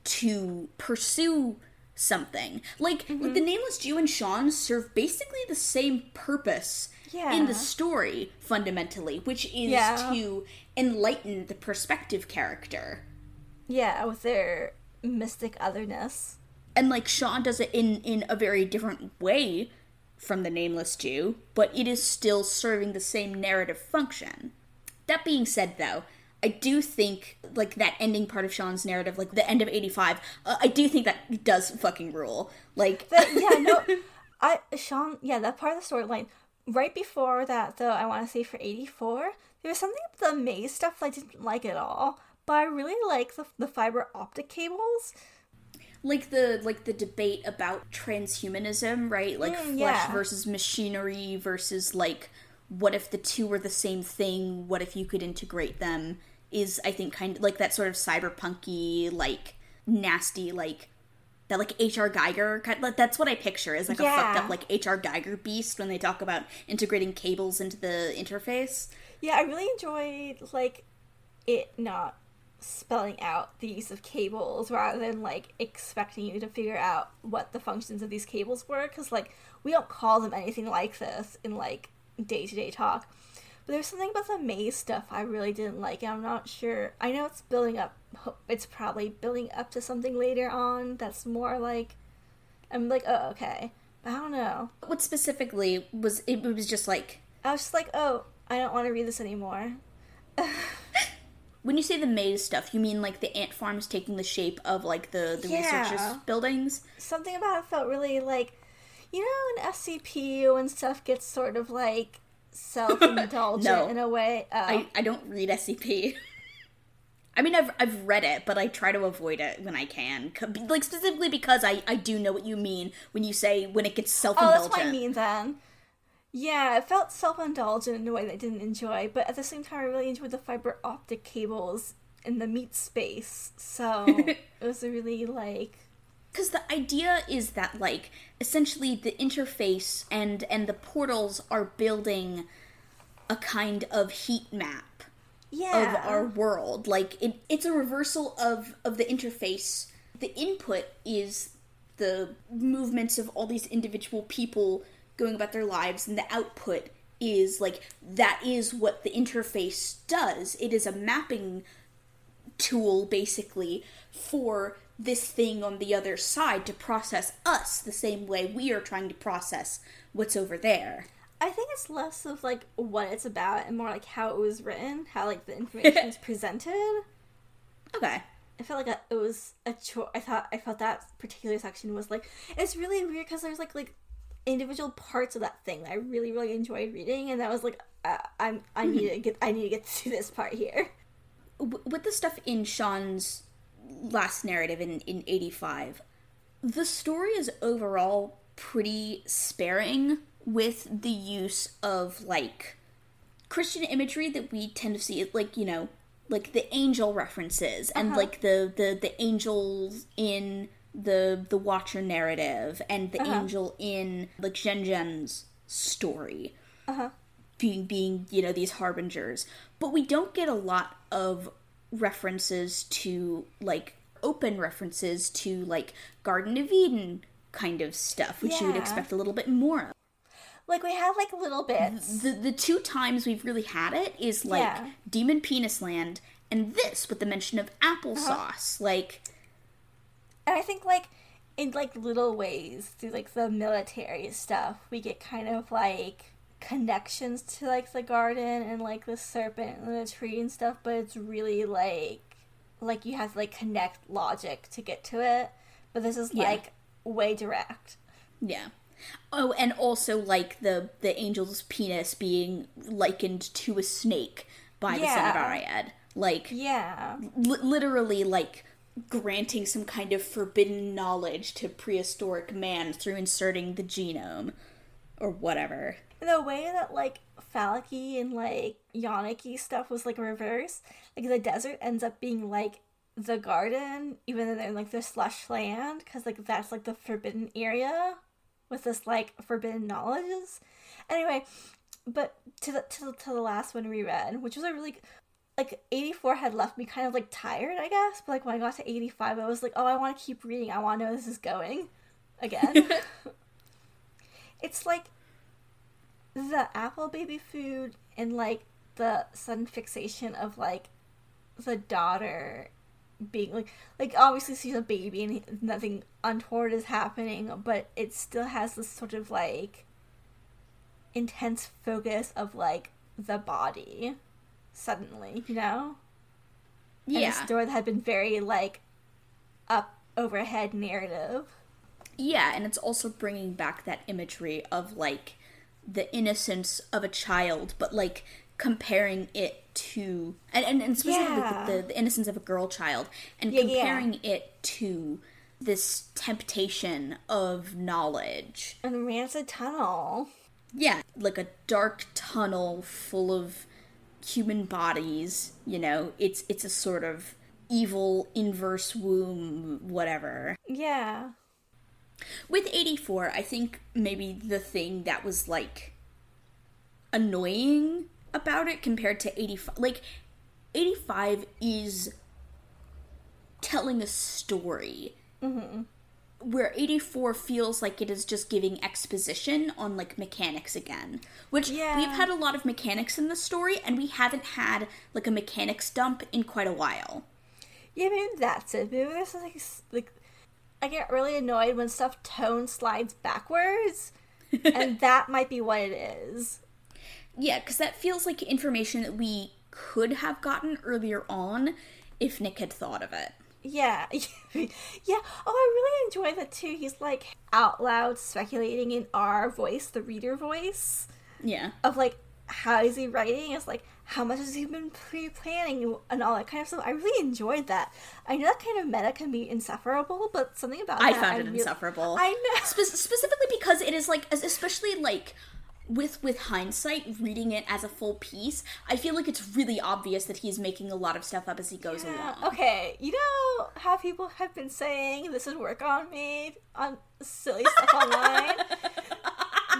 [SPEAKER 1] to pursue something. Like, mm-hmm. the nameless Jew and Sean serve basically the same purpose yeah. in the story fundamentally, which is yeah. to enlighten the perspective character.
[SPEAKER 2] Yeah, with their mystic otherness.
[SPEAKER 1] And like Sean does it in in a very different way from the nameless Jew, but it is still serving the same narrative function. That being said though, I do think like that ending part of Sean's narrative, like the end of eighty five. Uh, I do think that does fucking rule. Like,
[SPEAKER 2] yeah, no, I Sean, yeah, that part of the storyline. Right before that, though, I want to say for eighty four, there was something about the maze stuff that I didn't like at all. But I really like the the fiber optic cables.
[SPEAKER 1] Like the like the debate about transhumanism, right? Like mm, flesh yeah. versus machinery versus like what if the two were the same thing? What if you could integrate them? is I think kind of like that sort of cyberpunky like nasty like that like HR Giger. kind of, that's what I picture is like yeah. a fucked up like HR Giger beast when they talk about integrating cables into the interface.
[SPEAKER 2] Yeah, I really enjoyed like it not spelling out the use of cables rather than like expecting you to figure out what the functions of these cables were because like we don't call them anything like this in like day-to-day talk but there's something about the maze stuff I really didn't like. I'm not sure. I know it's building up. It's probably building up to something later on that's more like. I'm like, oh, okay. But I don't know.
[SPEAKER 1] What specifically was it? Was just like
[SPEAKER 2] I was just like, oh, I don't want to read this anymore.
[SPEAKER 1] when you say the maze stuff, you mean like the ant farms taking the shape of like the the yeah. researchers buildings?
[SPEAKER 2] Something about it felt really like, you know, an SCP when stuff gets sort of like self indulgent no, in a way.
[SPEAKER 1] Oh. I, I don't read SCP. I mean, I've, I've read it, but I try to avoid it when I can. Like, specifically because I, I do know what you mean when you say when it gets self indulgent.
[SPEAKER 2] Oh, that's what I mean then. Yeah, it felt self indulgent in a way that I didn't enjoy, but at the same time, I really enjoyed the fiber optic cables in the meat space. So it was really like
[SPEAKER 1] because the idea is that like essentially the interface and and the portals are building a kind of heat map yeah. of our world like it, it's a reversal of of the interface the input is the movements of all these individual people going about their lives and the output is like that is what the interface does it is a mapping tool basically for this thing on the other side to process us the same way we are trying to process what's over there.
[SPEAKER 2] I think it's less of like what it's about and more like how it was written, how like the information is presented.
[SPEAKER 1] Okay.
[SPEAKER 2] I felt like it was a choice. I thought I felt that particular section was like it's really weird because there's like like individual parts of that thing that I really really enjoyed reading, and that was like uh, I'm I need to get I need to get to this part here.
[SPEAKER 1] With the stuff in Sean's last narrative in, in 85, the story is overall pretty sparing with the use of like Christian imagery that we tend to see, like, you know, like the angel references and uh-huh. like the, the the angels in the the Watcher narrative and the uh-huh. angel in like Zhen Zhen's story.
[SPEAKER 2] Uh-huh.
[SPEAKER 1] Being being, you know, these harbingers. But we don't get a lot of references to like open references to like Garden of Eden kind of stuff, which yeah. you would expect a little bit more of.
[SPEAKER 2] Like we have like little bits.
[SPEAKER 1] The the two times we've really had it is like yeah. Demon Penis Land and this with the mention of applesauce. Uh-huh. Like
[SPEAKER 2] And I think like in like little ways through like the military stuff, we get kind of like connections to like the garden and like the serpent and the tree and stuff, but it's really like like you have to like connect logic to get to it. But this is yeah. like way direct.
[SPEAKER 1] Yeah. Oh, and also like the the angel's penis being likened to a snake by yeah. the Ariad. Like
[SPEAKER 2] yeah,
[SPEAKER 1] literally like granting some kind of forbidden knowledge to prehistoric man through inserting the genome or whatever
[SPEAKER 2] the way that like phallic and like yonic stuff was like reverse. Like the desert ends up being like the garden, even though they're like the slush land, because like that's like the forbidden area with this like forbidden knowledges. Anyway, but to the to the, to the last one we read, which was a really like 84 had left me kind of like tired, I guess. But like when I got to 85, I was like, oh, I want to keep reading. I want to know this is going again. it's like the apple baby food and like the sudden fixation of like the daughter being like like obviously she's a baby and nothing untoward is happening but it still has this sort of like intense focus of like the body suddenly you know? Yeah and a story that had been very like up overhead narrative.
[SPEAKER 1] Yeah and it's also bringing back that imagery of like the innocence of a child but like comparing it to and, and, and specifically yeah. the, the, innocence of a girl child and yeah, comparing yeah. it to this temptation of knowledge.
[SPEAKER 2] And rancid tunnel.
[SPEAKER 1] Yeah like a dark tunnel full of human bodies you know it's it's a sort of evil inverse womb whatever.
[SPEAKER 2] Yeah.
[SPEAKER 1] With 84 i think maybe the thing that was like annoying about it compared to 85 like 85 is telling a story. Mm-hmm. Where 84 feels like it is just giving exposition on like mechanics again which yeah. we've had a lot of mechanics in the story and we haven't had like a mechanics dump in quite a while
[SPEAKER 2] yeah maybe that's it maybe this is like like i get really annoyed when stuff tone slides backwards and that might be what it is
[SPEAKER 1] yeah, because that feels like information that we could have gotten earlier on if Nick had thought of it.
[SPEAKER 2] Yeah, yeah. Oh, I really enjoy that too. He's like out loud speculating in our voice, the reader voice.
[SPEAKER 1] Yeah.
[SPEAKER 2] Of like, how is he writing? It's like, how much has he been pre planning and all that kind of stuff. I really enjoyed that. I know that kind of meta can be insufferable, but something about
[SPEAKER 1] I found it really, insufferable.
[SPEAKER 2] I know.
[SPEAKER 1] Spe- specifically because it is like, especially like with with hindsight reading it as a full piece i feel like it's really obvious that he's making a lot of stuff up as he goes yeah. along
[SPEAKER 2] okay you know how people have been saying this would work on me on silly stuff online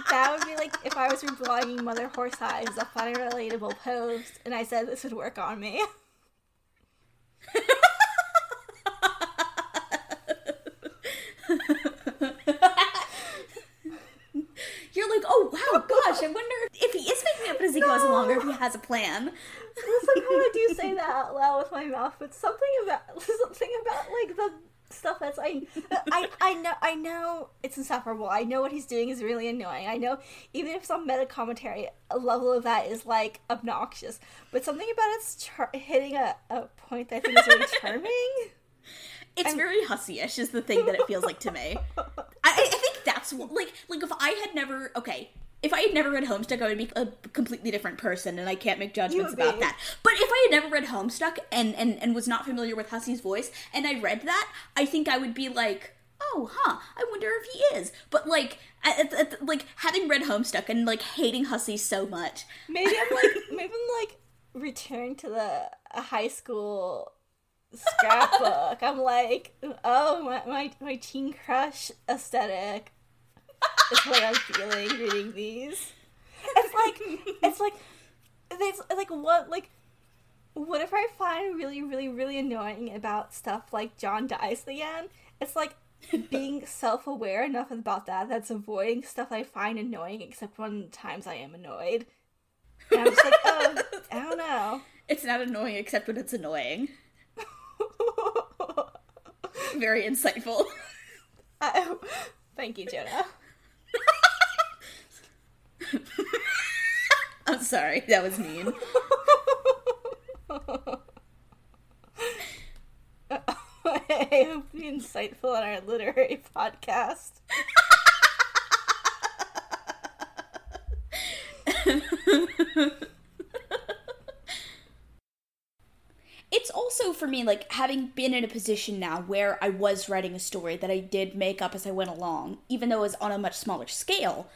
[SPEAKER 2] that would be like if i was reblogging mother horse eyes a funny relatable post and i said this would work on me
[SPEAKER 1] You're like, oh wow, gosh, I wonder if he is making up as he no. goes along or if he has a plan.
[SPEAKER 2] Somehow I do say that out loud with my mouth, but something about something about like the stuff that's I I I know I know it's insufferable. I know what he's doing is really annoying. I know even if some meta commentary a level of that is like obnoxious, but something about it's char- hitting a, a point that I think is really charming.
[SPEAKER 1] It's very Hussie-ish is the thing that it feels like to me. I, I think that's like like if I had never okay if I had never read Homestuck, I would be a completely different person, and I can't make judgments about that. But if I had never read Homestuck and, and, and was not familiar with Hussie's voice, and I read that, I think I would be like, oh, huh, I wonder if he is. But like, at, at, like having read Homestuck and like hating Hussie so much,
[SPEAKER 2] maybe I'm like, maybe I'm like return to the high school scrapbook. I'm like, oh, my, my, my teen crush aesthetic is what I'm feeling reading these. It's like, it's like, it's like what, like, whatever I find really, really, really annoying about stuff like John dies again, it's like being self aware enough about that that's avoiding stuff I find annoying, except when times I am annoyed. And I'm just like, oh, I don't know.
[SPEAKER 1] It's not annoying except when it's annoying. Very insightful.
[SPEAKER 2] Uh, thank you, Jonah.
[SPEAKER 1] I'm sorry, that was mean.
[SPEAKER 2] I hope be insightful on our literary podcast.
[SPEAKER 1] It's also for me like having been in a position now where I was writing a story that I did make up as I went along, even though it was on a much smaller scale.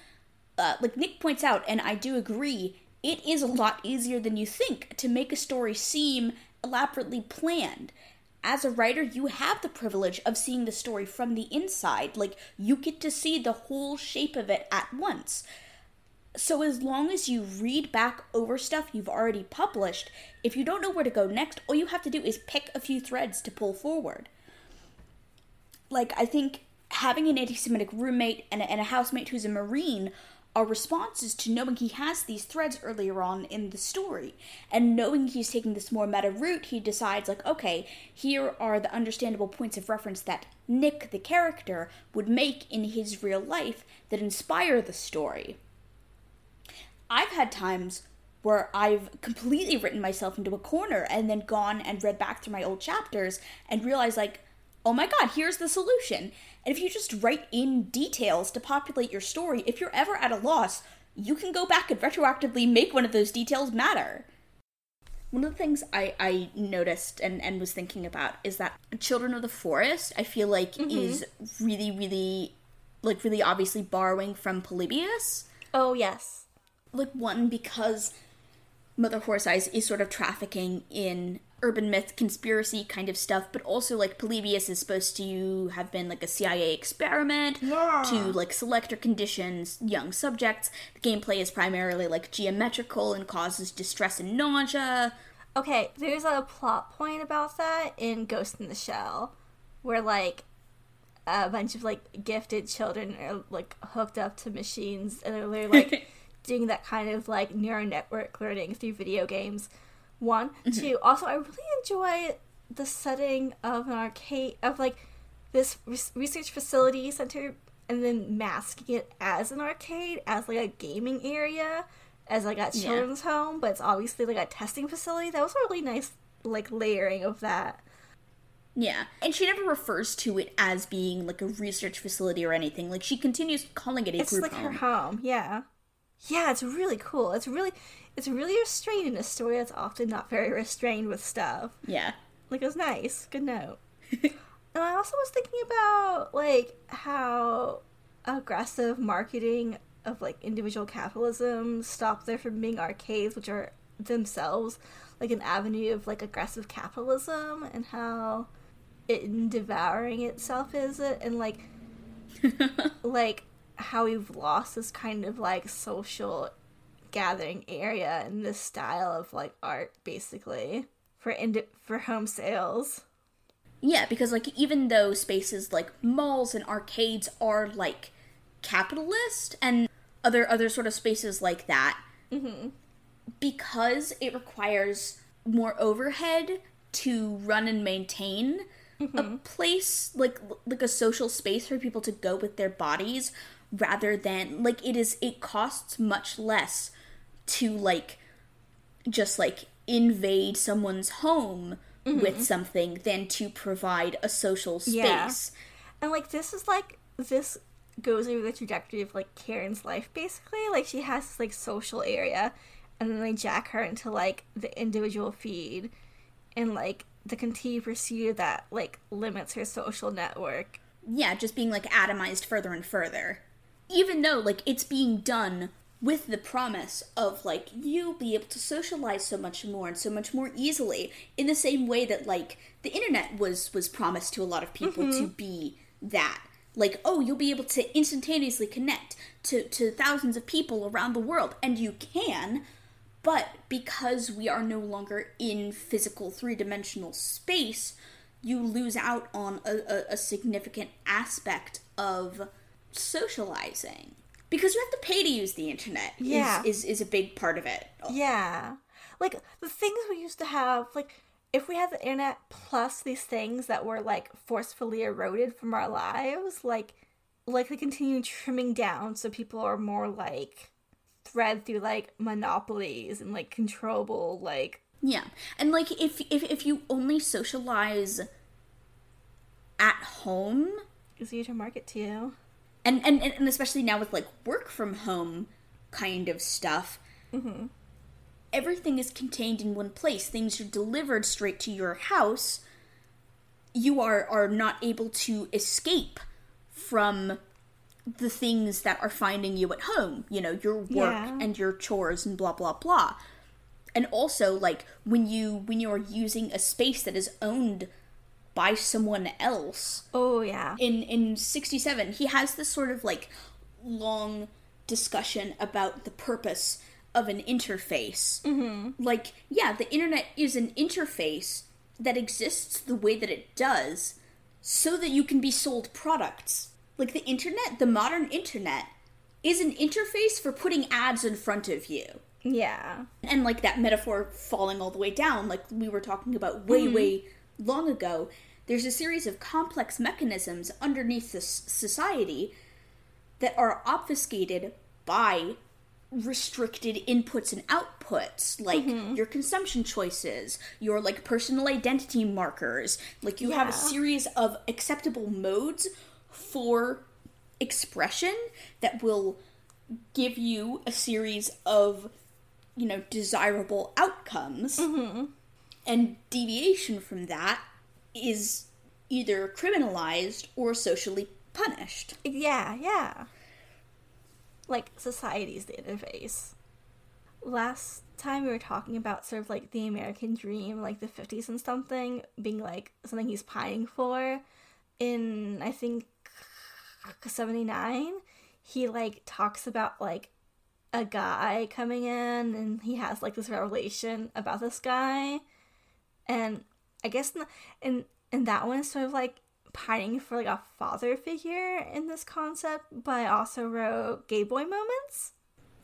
[SPEAKER 1] Uh, like Nick points out, and I do agree, it is a lot easier than you think to make a story seem elaborately planned. As a writer, you have the privilege of seeing the story from the inside. Like, you get to see the whole shape of it at once. So, as long as you read back over stuff you've already published, if you don't know where to go next, all you have to do is pick a few threads to pull forward. Like, I think having an anti Semitic roommate and a, and a housemate who's a Marine are responses to knowing he has these threads earlier on in the story. And knowing he's taking this more meta route, he decides, like, okay, here are the understandable points of reference that Nick, the character, would make in his real life that inspire the story. I've had times where I've completely written myself into a corner and then gone and read back through my old chapters and realized, like, oh my god, here's the solution. And if you just write in details to populate your story, if you're ever at a loss, you can go back and retroactively make one of those details matter. One of the things I, I noticed and, and was thinking about is that Children of the Forest, I feel like, mm-hmm. is really, really, like, really obviously borrowing from Polybius.
[SPEAKER 2] Oh, yes.
[SPEAKER 1] Like, one, because Mother Horse Eyes is sort of trafficking in urban myth conspiracy kind of stuff, but also like Polybius is supposed to have been like a CIA experiment yeah. to like select or condition young subjects. The gameplay is primarily like geometrical and causes distress and nausea.
[SPEAKER 2] Okay, there's a plot point about that in Ghost in the Shell, where like a bunch of like gifted children are like hooked up to machines and they're like doing that kind of like neural network learning through video games one, mm-hmm. two. Also, I really enjoy the setting of an arcade of like this research facility center, and then masking it as an arcade, as like a gaming area, as like a children's yeah. home, but it's obviously like a testing facility. That was a really nice like layering of that.
[SPEAKER 1] Yeah, and she never refers to it as being like a research facility or anything. Like she continues calling it a
[SPEAKER 2] it's
[SPEAKER 1] group
[SPEAKER 2] like
[SPEAKER 1] home.
[SPEAKER 2] her home. Yeah, yeah, it's really cool. It's really it's really restrained in a story that's often not very restrained with stuff.
[SPEAKER 1] Yeah.
[SPEAKER 2] Like it was nice. Good note. and I also was thinking about like how aggressive marketing of like individual capitalism stopped there from being arcades, which are themselves like an avenue of like aggressive capitalism and how it in devouring itself is it and like like how we've lost this kind of like social gathering area in this style of like art basically for ind- for home sales.
[SPEAKER 1] Yeah, because like even though spaces like malls and arcades are like capitalist and other other sort of spaces like that, mm-hmm. because it requires more overhead to run and maintain mm-hmm. a place like like a social space for people to go with their bodies rather than like it is it costs much less to like just like invade someone's home mm-hmm. with something than to provide a social space. Yeah.
[SPEAKER 2] And like this is like this goes over the trajectory of like Karen's life basically. Like she has this like social area and then they jack her into like the individual feed and like the continued pursuit that like limits her social network.
[SPEAKER 1] Yeah, just being like atomized further and further. Even though like it's being done with the promise of like you'll be able to socialize so much more and so much more easily in the same way that like the internet was was promised to a lot of people mm-hmm. to be that like oh you'll be able to instantaneously connect to to thousands of people around the world and you can but because we are no longer in physical three-dimensional space you lose out on a, a, a significant aspect of socializing because you have to pay to use the internet yeah. is, is, is a big part of it.
[SPEAKER 2] Yeah. Like the things we used to have, like if we had the internet plus these things that were like forcefully eroded from our lives, like like they continue trimming down so people are more like thread through like monopolies and like controllable like
[SPEAKER 1] yeah and like if if, if you only socialize at home is
[SPEAKER 2] easier to market to
[SPEAKER 1] and and and especially now with like work from home kind of stuff mm-hmm. everything is contained in one place things are delivered straight to your house you are are not able to escape from the things that are finding you at home, you know, your work
[SPEAKER 2] Yeah.
[SPEAKER 1] and your chores and blah blah blah. And also like when you when you're using a space that is owned by someone else,
[SPEAKER 2] Oh yeah.
[SPEAKER 1] in in 67 he has this sort of like long discussion about the purpose of an interface mm-hmm. like yeah the internet is an interface that exists the way that it does so that you can be sold products like the internet the modern internet is an interface for putting ads in front of you
[SPEAKER 2] Yeah.
[SPEAKER 1] and like that metaphor falling all the way down like we were talking about way way long ago there's a series of complex mechanisms underneath this society that are obfuscated by restricted inputs and outputs like mm-hmm. your consumption choices your like personal identity markers. Like you have a series of acceptable modes for expression that will give you a series of you know desirable outcomes mm-hmm. And deviation from that is either criminalized or socially punished
[SPEAKER 2] Yeah, yeah. Like society's the interface. Last time we were talking about sort of like the American dream, like the 50s and something, being like something he's pining for. In, I think, 79, he like talks about like a guy coming in and he has like this revelation about this guy. And I guess in, in, in that one, it's sort of like pining for like a father figure in this concept, but I also wrote gay boy moments.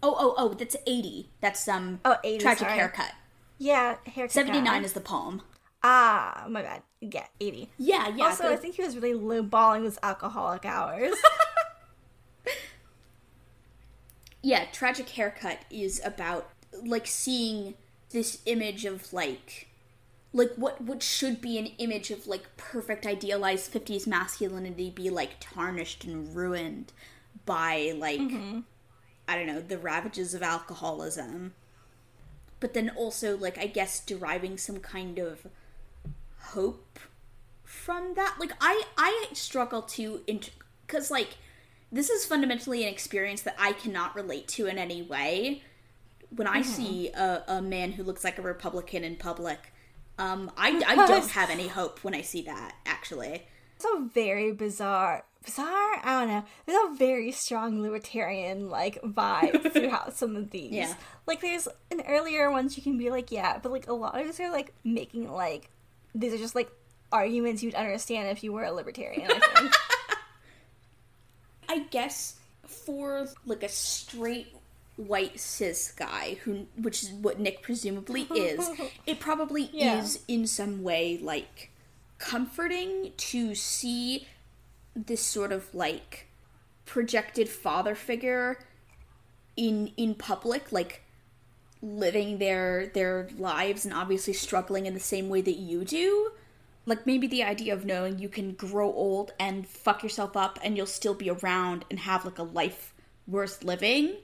[SPEAKER 1] oh oh oh that's 80 that's um
[SPEAKER 2] Oh, 80,
[SPEAKER 1] tragic
[SPEAKER 2] sorry.
[SPEAKER 1] haircut
[SPEAKER 2] Yeah, haircut.
[SPEAKER 1] 79
[SPEAKER 2] guy.
[SPEAKER 1] is the poem
[SPEAKER 2] Ah, my bad. Yeah, 80.
[SPEAKER 1] yeah yeah
[SPEAKER 2] also, I think he was really lowballing those alcoholic hours.
[SPEAKER 1] yeah tragic haircut is about like seeing this image of like like what what should be an image of like perfect idealized 50s masculinity be like tarnished and ruined by like mm-hmm. i don't know the ravages of alcoholism? But then also like i guess deriving some kind of hope from that? Like i i struggle to because like this is fundamentally an experience that i cannot relate to in any way. When i mm-hmm. see a, a man who looks like a republican in public um i i don't have any hope when i see that actually
[SPEAKER 2] It's a very bizarre, bizarre. I don't know. There's a very strong libertarian like vibe throughout some of these.
[SPEAKER 1] Yeah.
[SPEAKER 2] Like there's an earlier ones you can be like, yeah, but like a lot of these are like making like these are just like arguments you'd understand if you were a libertarian. I think.
[SPEAKER 1] I guess for like a straight white cis guy who which is what Nick presumably is, it probably
[SPEAKER 2] Yeah.
[SPEAKER 1] is in some way like comforting to see this sort of like projected father figure in in public like living their their lives and obviously struggling in the same way that you do like maybe the idea of knowing you can grow old and fuck yourself up and you'll still be around and have like a life worth living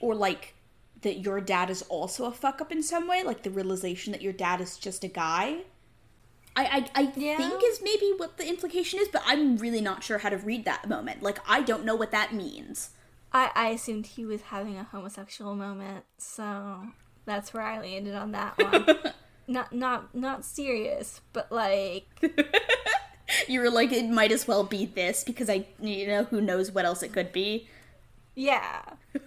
[SPEAKER 1] or like that your dad is also a fuck up in some way like the realization that your dad is just a guy i i, I
[SPEAKER 2] Yeah.
[SPEAKER 1] think is maybe what the implication is but i'm really not sure how to read that moment like i don't know what that means
[SPEAKER 2] I I assumed he was having a homosexual moment, so that's where I landed on that one. not not not serious, but like
[SPEAKER 1] you were like it might as well be this because i you know who knows what else it could be
[SPEAKER 2] yeah.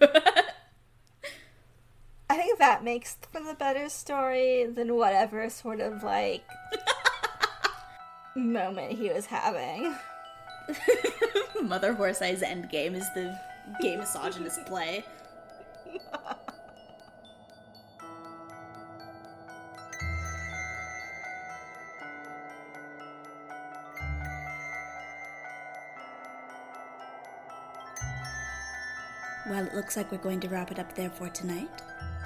[SPEAKER 2] I think that makes for the better story than whatever sort of like moment he was having.
[SPEAKER 1] Mother Horse Eyes Endgame is the gay misogynist play. Well, it looks like we're going to wrap it up there for tonight.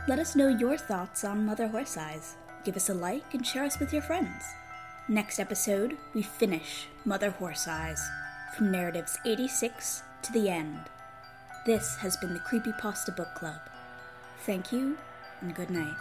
[SPEAKER 1] Let us know your thoughts on Mother Horse Eyes. Give us a like and share us with your friends. Next episode, we finish Mother Horse Eyes from narratives 86 to the end. This has been the Creepypasta Book Club. Thank you and good night.